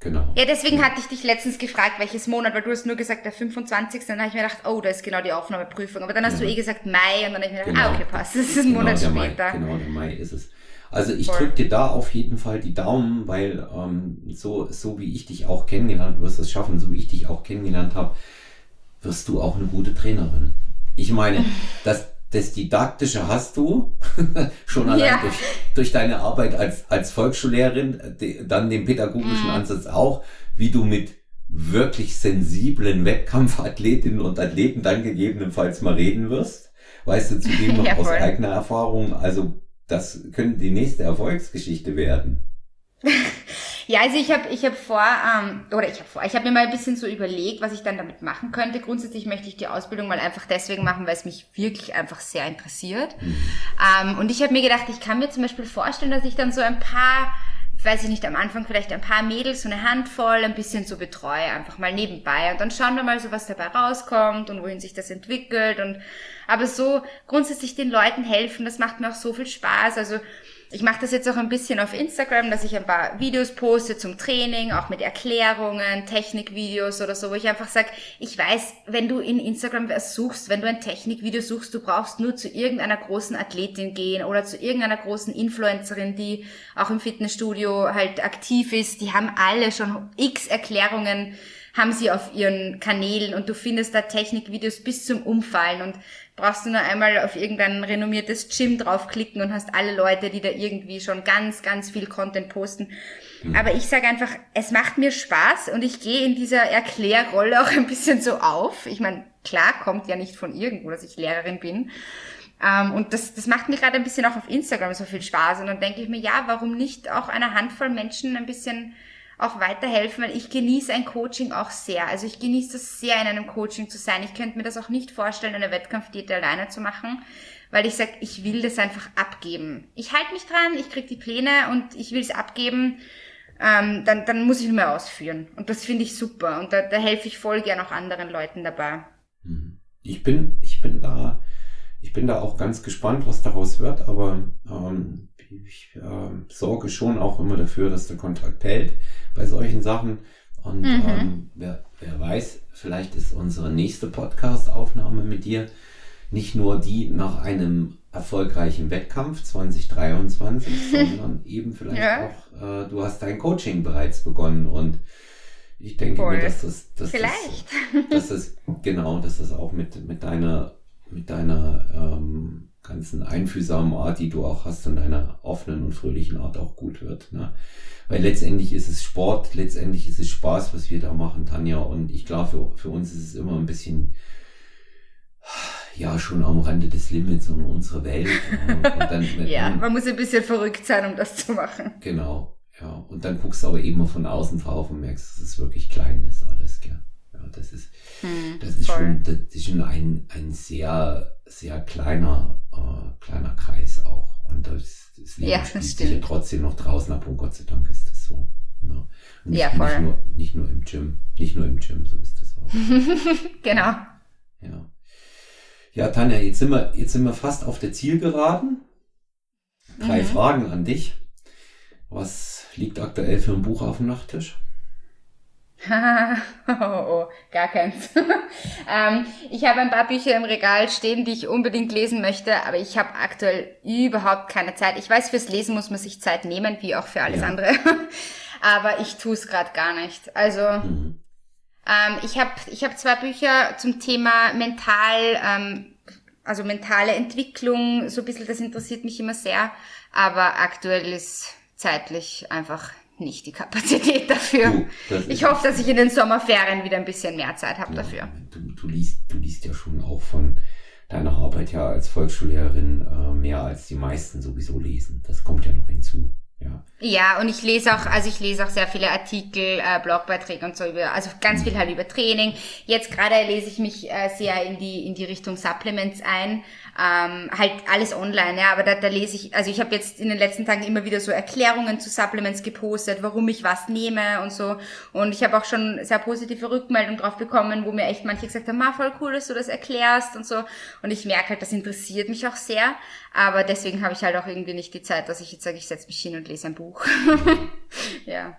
Genau. Ja, deswegen hatte ich dich letztens gefragt, welches Monat, weil du hast nur gesagt, der 25. Dann habe ich mir gedacht, oh, da ist genau die Aufnahmeprüfung. Aber dann hast ja. du eh gesagt Mai und dann habe ich mir gedacht, genau. ah, okay, passt, das ist ein genau Monat später. Mai, genau, der Mai ist es. Also ich drücke dir da auf jeden Fall die Daumen, weil ähm, so, so wie ich dich auch kennengelernt, du wirst es schaffen, so wie ich dich auch kennengelernt habe, wirst du auch eine gute Trainerin. Ich meine, das, das Didaktische hast du schon allein ja. durch, durch deine Arbeit als, als Volksschullehrerin, die, dann den pädagogischen mhm. Ansatz auch, wie du mit wirklich sensiblen Wettkampfathletinnen und Athleten dann gegebenenfalls mal reden wirst. Weißt du zudem noch ja, aus eigener Erfahrung, also das könnte die nächste Erfolgsgeschichte werden. Ja, also ich habe ich hab vor, ähm, oder ich habe vor, ich habe mir mal ein bisschen so überlegt, was ich dann damit machen könnte. Grundsätzlich möchte ich die Ausbildung mal einfach deswegen machen, weil es mich wirklich einfach sehr interessiert. Mhm. Ähm, und ich habe mir gedacht, ich kann mir zum Beispiel vorstellen, dass ich dann so ein paar, weiß ich nicht, am Anfang vielleicht ein paar Mädels, so eine Handvoll, ein bisschen so betreue, einfach mal nebenbei. Und dann schauen wir mal so, was dabei rauskommt und wohin sich das entwickelt. Und aber so grundsätzlich den Leuten helfen, das macht mir auch so viel Spaß. Also ich mache das jetzt auch ein bisschen auf Instagram, dass ich ein paar Videos poste zum Training, auch mit Erklärungen, Technikvideos oder so, wo ich einfach sage, ich weiß, wenn du in Instagram was suchst, wenn du ein Technikvideo suchst, du brauchst nur zu irgendeiner großen Athletin gehen oder zu irgendeiner großen Influencerin, die auch im Fitnessstudio halt aktiv ist. Die haben alle schon x Erklärungen haben sie auf ihren Kanälen und du findest da Technikvideos bis zum Umfallen und brauchst du nur einmal auf irgendein renommiertes Gym draufklicken und hast alle Leute, die da irgendwie schon ganz, ganz viel Content posten. Mhm. Aber ich sage einfach, es macht mir Spaß und ich gehe in dieser Erklärrolle auch ein bisschen so auf. Ich meine, klar kommt ja nicht von irgendwo, dass ich Lehrerin bin. Ähm, und das, das macht mir gerade ein bisschen auch auf Instagram so viel Spaß. Und dann denke ich mir, ja, warum nicht auch einer Handvoll Menschen ein bisschen auch weiterhelfen, weil ich genieße ein Coaching auch sehr. Also ich genieße es sehr, in einem Coaching zu sein. Ich könnte mir das auch nicht vorstellen, eine Wettkampfdiät alleine zu machen, weil ich sage, ich will das einfach abgeben. Ich halte mich dran, ich kriege die Pläne und ich will es abgeben. Ähm, dann, dann muss ich nur mehr ausführen. Und das finde ich super. Und da, da helfe ich voll gern auch anderen Leuten dabei. Mhm. Ich bin, ich bin da, ich bin da auch ganz gespannt, was daraus wird, aber ähm, ich äh, sorge schon auch immer dafür, dass der Kontakt hält bei solchen Sachen. Und mhm. ähm, wer, wer weiß, vielleicht ist unsere nächste Podcast-Aufnahme mit dir nicht nur die nach einem erfolgreichen Wettkampf 2023, sondern eben vielleicht ja. auch, äh, du hast dein Coaching bereits begonnen und ich denke Voll. mir, dass das, dass vielleicht. Das, dass das, genau, dass das auch mit, mit deiner, mit deiner ähm, ganzen einfühlsamen Art, die du auch hast, und deiner offenen und fröhlichen Art auch gut wird. Ne? Weil letztendlich ist es Sport, letztendlich ist es Spaß, was wir da machen, Tanja. Und ich glaube, für, für uns ist es immer ein bisschen, ja, schon am Rande des Limits und unserer Welt. Dann, ja, man muss ein bisschen verrückt sein, um das zu machen. Genau. Ja, und dann guckst du aber eben von außen drauf und merkst, dass es wirklich klein ist alles, gell? Ja, das ist, hm, das ist schon, das ist schon ein, ein sehr, sehr kleiner, äh, kleiner Kreis auch. Und das, das Leben ja, spielt sich ja trotzdem noch draußen ab und Gott sei Dank ist das so. Ne? Und nicht, ja, voll. Nicht nur, nicht nur im Gym, nicht nur im Gym, so ist das auch. genau. Ja. Ja, Tanja, jetzt sind wir, jetzt sind wir fast auf der Zielgeraden. Drei mhm. Fragen an dich. Was liegt aktuell für ein Buch auf dem Nachttisch? oh, oh, gar keins. ähm, ich habe ein paar Bücher im Regal stehen, die ich unbedingt lesen möchte, aber ich habe aktuell überhaupt keine Zeit. Ich weiß, fürs Lesen muss man sich Zeit nehmen, wie auch für alles ja. andere. aber ich tue es gerade gar nicht. Also mhm. ähm, ich habe ich hab zwei Bücher zum Thema mental, ähm, also mentale Entwicklung. So ein bisschen, das interessiert mich immer sehr. Aber aktuell ist zeitlich einfach nicht die Kapazität dafür. Du, ich hoffe, dass ich in den Sommerferien wieder ein bisschen mehr Zeit habe ja, dafür. Du, du, liest, du liest ja schon auch von deiner Arbeit ja als Volksschullehrerin äh, mehr als die meisten sowieso lesen. Das kommt ja noch hinzu. Ja. ja, und ich lese auch, also ich lese auch sehr viele Artikel, äh, Blogbeiträge und so über, also ganz viel halt über Training. Jetzt gerade lese ich mich äh, sehr in die in die Richtung Supplements ein, ähm, halt alles online, ja, aber da, da lese ich, also ich habe jetzt in den letzten Tagen immer wieder so Erklärungen zu Supplements gepostet, warum ich was nehme und so. Und ich habe auch schon sehr positive Rückmeldungen drauf bekommen, wo mir echt manche gesagt haben, ma, voll cool, dass du das erklärst und so. Und ich merke halt, das interessiert mich auch sehr. Aber deswegen habe ich halt auch irgendwie nicht die Zeit, dass ich jetzt sage, ich setze mich hin und lese ein Buch. ja.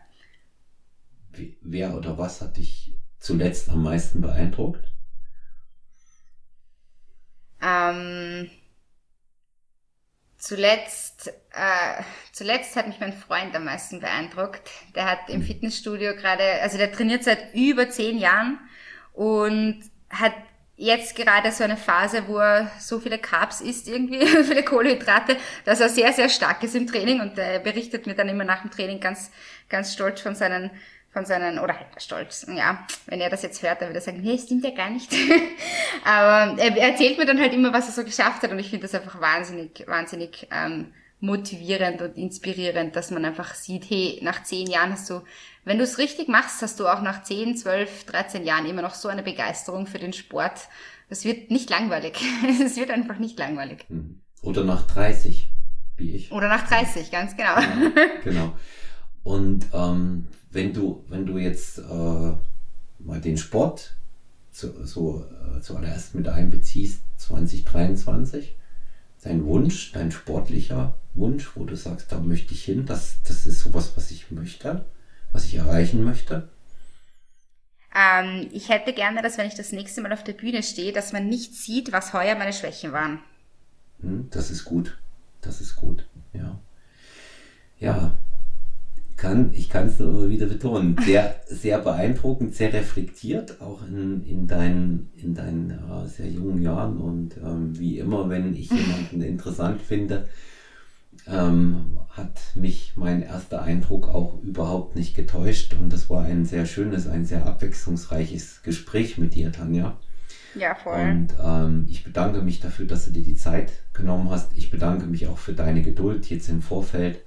Wer oder was hat dich zuletzt am meisten beeindruckt? Ähm, zuletzt, äh, zuletzt hat mich mein Freund am meisten beeindruckt. Der hat im Fitnessstudio gerade, also der trainiert seit über zehn Jahren und hat jetzt gerade so eine Phase, wo er so viele Carbs isst irgendwie, viele Kohlenhydrate, dass er sehr, sehr stark ist im Training und er berichtet mir dann immer nach dem Training ganz, ganz stolz von seinen von seinen, oder halt stolz, ja, wenn er das jetzt hört, dann würde er sagen, nee, stimmt ja gar nicht. Aber er erzählt mir dann halt immer, was er so geschafft hat und ich finde das einfach wahnsinnig, wahnsinnig ähm, motivierend und inspirierend, dass man einfach sieht, hey, nach zehn Jahren hast du, wenn du es richtig machst, hast du auch nach zehn, zwölf, dreizehn Jahren immer noch so eine Begeisterung für den Sport. Das wird nicht langweilig. Es wird einfach nicht langweilig. Hm. Oder nach 30, wie ich. Oder nach 30, ganz genau. Ja, genau. Und ähm, wenn du, wenn du jetzt äh, mal den Sport zu, so äh, zuallererst mit einbeziehst, 2023, dein Wunsch, dein sportlicher Wunsch, wo du sagst, da möchte ich hin, das, das ist sowas, was ich möchte, was ich erreichen möchte? Ähm, ich hätte gerne, dass wenn ich das nächste Mal auf der Bühne stehe, dass man nicht sieht, was heuer meine Schwächen waren. Hm, das ist gut. Das ist gut, ja. Ja, kann ich kann es nur immer wieder betonen. Sehr, sehr beeindruckend, sehr reflektiert, auch in, in deinen, in deinen ja, sehr jungen Jahren. Und ähm, wie immer, wenn ich jemanden interessant finde, ähm, hat mich mein erster Eindruck auch überhaupt nicht getäuscht. Und das war ein sehr schönes, ein sehr abwechslungsreiches Gespräch mit dir, Tanja. Ja, voll. Und ähm, ich bedanke mich dafür, dass du dir die Zeit genommen hast. Ich bedanke mich auch für deine Geduld jetzt im Vorfeld.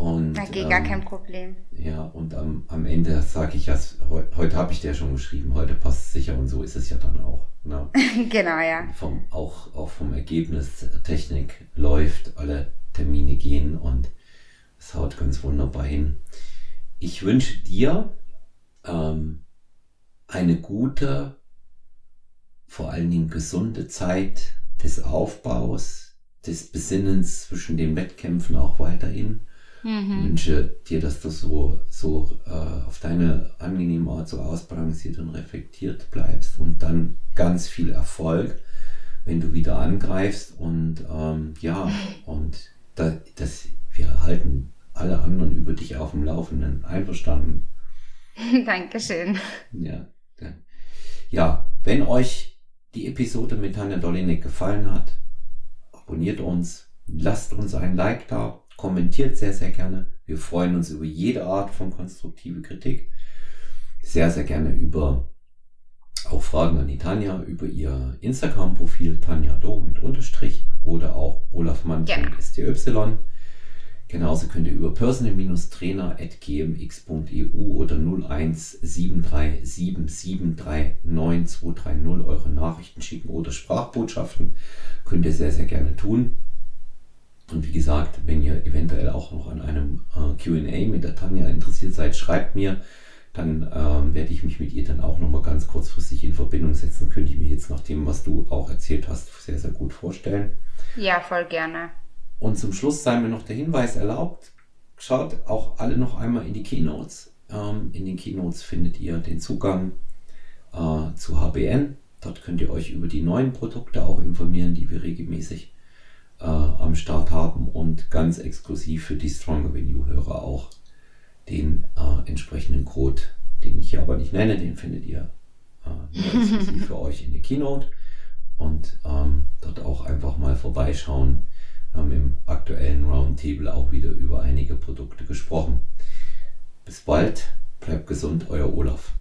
Und, okay, ähm, gar kein Problem. Ja, und am, am Ende sage ich ja, heute, heute habe ich dir schon geschrieben, heute passt es sicher und so ist es ja dann auch. Ne? genau, ja. Vom, auch, auch vom Ergebnis Technik läuft, alle Termine gehen und es haut ganz wunderbar hin. Ich wünsche dir ähm, eine gute, vor allen Dingen gesunde Zeit des Aufbaus, des Besinnens zwischen den Wettkämpfen auch weiterhin. Mhm. wünsche dir, dass du so, so äh, auf deine angenehme Art so ausbalanciert und reflektiert bleibst und dann ganz viel Erfolg, wenn du wieder angreifst und ähm, ja, und da, das, wir halten alle anderen über dich auf dem Laufenden. Einverstanden? Dankeschön. Ja, ja, wenn euch die Episode mit Tanja Dolinek gefallen hat, abonniert uns, lasst uns ein Like da, kommentiert sehr, sehr gerne. Wir freuen uns über jede Art von konstruktive Kritik. Sehr, sehr gerne über auch Fragen an die Tanja über ihr Instagram-Profil Tanja Do mit Unterstrich oder auch olafmann.sty. Genauso könnt ihr über personal-trainer.gmx.eu oder 01737739230 eure Nachrichten schicken oder Sprachbotschaften. Könnt ihr sehr, sehr gerne tun. Und wie gesagt, wenn ihr eventuell auch noch an einem äh, QA mit der Tanja interessiert seid, schreibt mir. Dann ähm, werde ich mich mit ihr dann auch nochmal ganz kurzfristig in Verbindung setzen. Könnte ich mir jetzt nach dem, was du auch erzählt hast, sehr, sehr gut vorstellen. Ja, voll gerne. Und zum Schluss sei mir noch der Hinweis erlaubt, schaut auch alle noch einmal in die Keynotes. Ähm, in den Keynotes findet ihr den Zugang äh, zu HBN. Dort könnt ihr euch über die neuen Produkte auch informieren, die wir regelmäßig äh, am Start haben und ganz exklusiv für die Stronger Venue-Hörer auch den äh, entsprechenden Code, den ich hier aber nicht nenne, den findet ihr äh, exklusiv für euch in der Keynote und ähm, dort auch einfach mal vorbeischauen. Wir haben im aktuellen Roundtable auch wieder über einige Produkte gesprochen. Bis bald, bleibt gesund, euer Olaf.